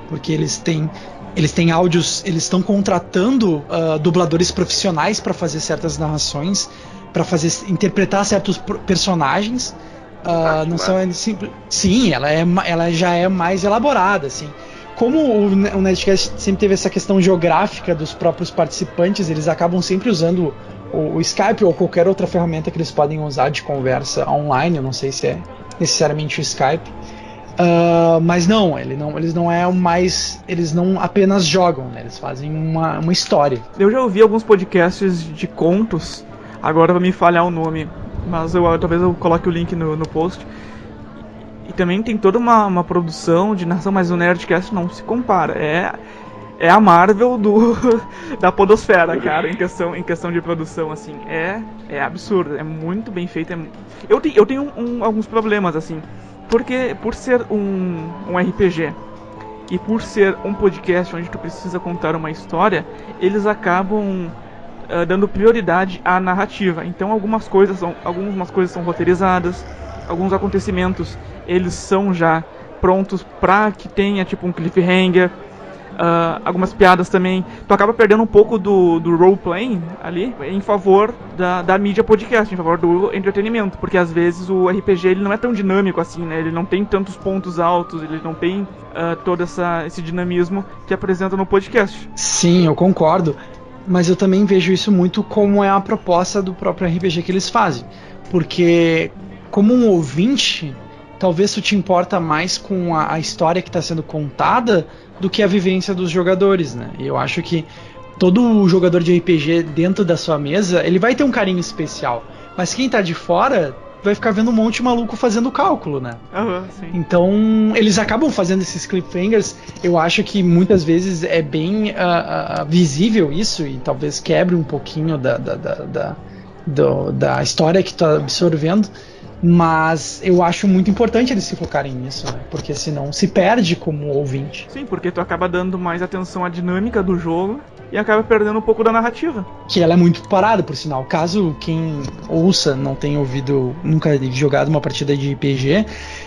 Porque eles têm eles têm áudios, eles estão contratando uh, dubladores profissionais para fazer certas narrações, para fazer interpretar certos personagens. Uh, não são simples. Sim, ela, é, ela já é mais elaborada, assim. Como o, o Nerdcast sempre teve essa questão geográfica dos próprios participantes, eles acabam sempre usando o, o Skype ou qualquer outra ferramenta que eles podem usar de conversa online. Eu não sei se é necessariamente o Skype. Uh, mas não, ele não, eles não é mais. Eles não apenas jogam, né? Eles fazem uma, uma história. Eu já ouvi alguns podcasts de contos, agora vai me falhar o nome, mas eu, talvez eu coloque o link no, no post. E também tem toda uma, uma produção de narração, mas o Nerdcast não se compara. É, é a Marvel do, <laughs> da Podosfera, cara, em questão, em questão de produção, assim. É, é absurdo, é muito bem feito. É, eu, te, eu tenho um, alguns problemas, assim. Porque por ser um, um RPG e por ser um podcast onde tu precisa contar uma história, eles acabam uh, dando prioridade à narrativa. Então algumas coisas são, algumas coisas são roteirizadas, alguns acontecimentos eles são já prontos para que tenha tipo um cliffhanger uh, algumas piadas também. Tu acaba perdendo um pouco do, do role-playing ali em favor da, da mídia podcast, em favor do entretenimento. Porque às vezes o RPG ele não é tão dinâmico assim, né? Ele não tem tantos pontos altos, ele não tem uh, todo essa, esse dinamismo que apresenta no podcast. Sim, eu concordo. Mas eu também vejo isso muito como é a proposta do próprio RPG que eles fazem. Porque, como um ouvinte, talvez tu te importa mais com a, a história que está sendo contada do que a vivência dos jogadores, né? E eu acho que todo jogador de RPG dentro da sua mesa, ele vai ter um carinho especial. Mas quem tá de fora vai ficar vendo um monte de maluco fazendo cálculo, né? Uhum, então, eles acabam fazendo esses cliffhangers. Eu acho que muitas vezes é bem uh, uh, visível isso e talvez quebre um pouquinho da, da, da, da, do, da história que tá absorvendo. Mas eu acho muito importante eles se focarem nisso, né? Porque senão se perde como ouvinte. Sim, porque tu acaba dando mais atenção à dinâmica do jogo e acaba perdendo um pouco da narrativa. Que ela é muito parada, por sinal. Caso quem ouça não tenha ouvido, nunca jogado uma partida de RPG,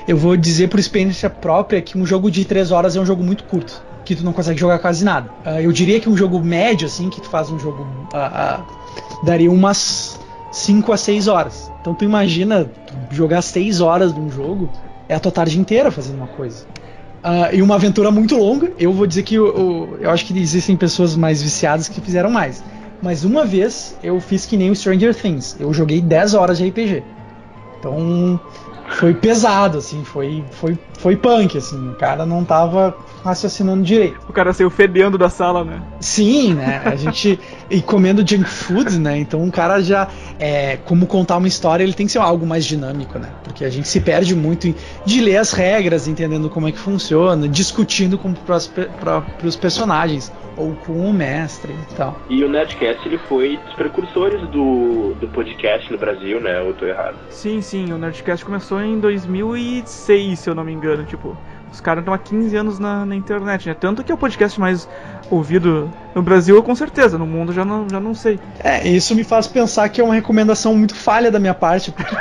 eu vou dizer por experiência própria que um jogo de 3 horas é um jogo muito curto. Que tu não consegue jogar quase nada. Uh, eu diria que um jogo médio, assim, que tu faz um jogo. Uh, uh, daria umas 5 a 6 horas. Então tu imagina jogar 6 horas de um jogo, é a tua tarde inteira fazendo uma coisa. Uh, e uma aventura muito longa. Eu vou dizer que eu, eu, eu, acho que existem pessoas mais viciadas que fizeram mais. Mas uma vez eu fiz que nem o Stranger Things. Eu joguei 10 horas de RPG. Então foi pesado, assim, foi, foi, foi punk, assim. O cara não tava raciocinando direito. O cara saiu fedendo da sala, né? Sim, né? A gente. e comendo junk food, né? Então o cara já. É, como contar uma história, ele tem que ser algo mais dinâmico, né? Porque a gente se perde muito em, de ler as regras, entendendo como é que funciona, discutindo com os próprios personagens, ou com o mestre e tal. E o Nerdcast ele foi dos precursores do, do podcast no Brasil, né? Ou eu tô errado? Sim, sim, o Nerdcast começou em 2006, se eu não me engano, tipo. Os caras estão há 15 anos na, na, internet, né? Tanto que é o podcast mais ouvido no Brasil, com certeza. No mundo já não, já não sei. É, isso me faz pensar que é uma recomendação muito falha da minha parte, porque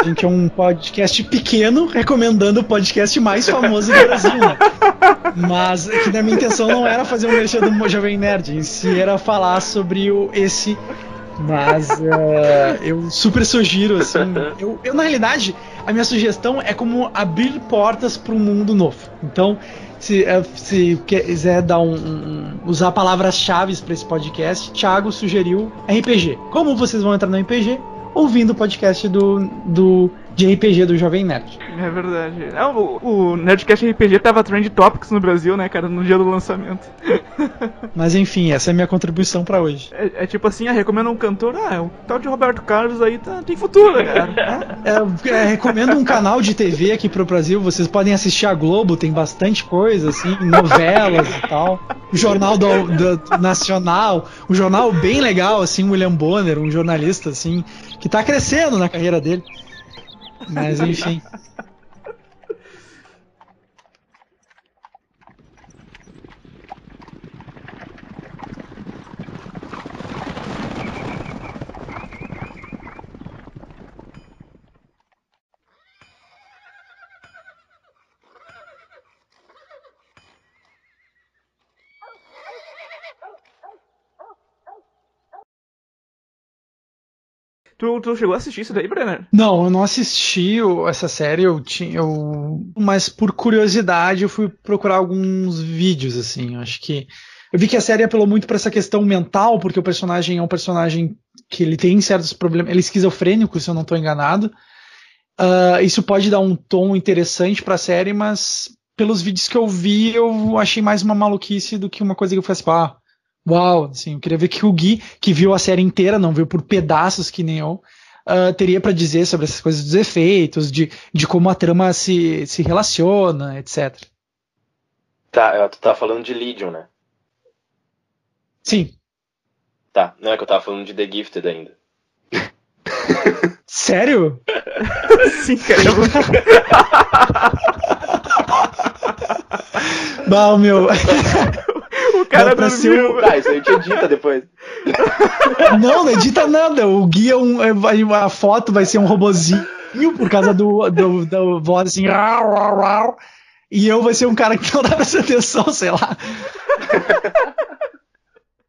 a gente é um podcast pequeno recomendando o podcast mais famoso do Brasil, né? Mas que na minha intenção não era fazer um merchan do Jovem Nerd, em si era falar sobre o, esse mas uh, eu super sugiro, assim. Eu, eu, na realidade, a minha sugestão é como abrir portas para um mundo novo. Então, se, uh, se quiser dar um, um usar palavras-chave para esse podcast, Thiago sugeriu RPG. Como vocês vão entrar no RPG? Ouvindo o podcast do, do de RPG do Jovem Nerd. É verdade. É, o, o Nerdcast RPG tava Trend Topics no Brasil, né, cara, no dia do lançamento. <laughs> Mas enfim, essa é a minha contribuição para hoje. É, é, tipo assim, ah, recomendo um cantor, ah, o tal de Roberto Carlos aí tá, tem futuro, cara. <laughs> é, é, recomendo um canal de TV aqui pro Brasil, vocês podem assistir a Globo, tem bastante coisa, assim, novelas e tal. O Jornal do, do Nacional, um jornal bem legal, assim, William Bonner, um jornalista, assim, que tá crescendo na carreira dele. Mas enfim. Tu, tu chegou a assistir isso daí, Brenner? Não, eu não assisti essa série, eu tinha. Eu, mas por curiosidade eu fui procurar alguns vídeos, assim. Acho que. Eu vi que a série apelou muito para essa questão mental, porque o personagem é um personagem que ele tem certos problemas. Ele é esquizofrênico, se eu não estou enganado. Uh, isso pode dar um tom interessante para a série, mas pelos vídeos que eu vi, eu achei mais uma maluquice do que uma coisa que eu falei assim, ah, Uau, assim, eu queria ver que o Gui, que viu a série inteira, não viu por pedaços que nem eu, uh, teria para dizer sobre essas coisas dos efeitos, de, de como a trama se, se relaciona, etc. Tá, tu tá falando de Legion, né? Sim. Tá, não é que eu tava falando de The Gifted ainda. <laughs> Sério? <laughs> Sim, cara. Bah, meu. <laughs> O cara não ser viu. um- Ah, isso aí te edita depois. <laughs> Não, não edita nada. O Gui é um. é- vai- a foto vai ser um robozinho por causa do, do, do voz assim. rau, rau, rau. E eu vai ser um cara que não dá pra prestar atenção, sei lá. <laughs>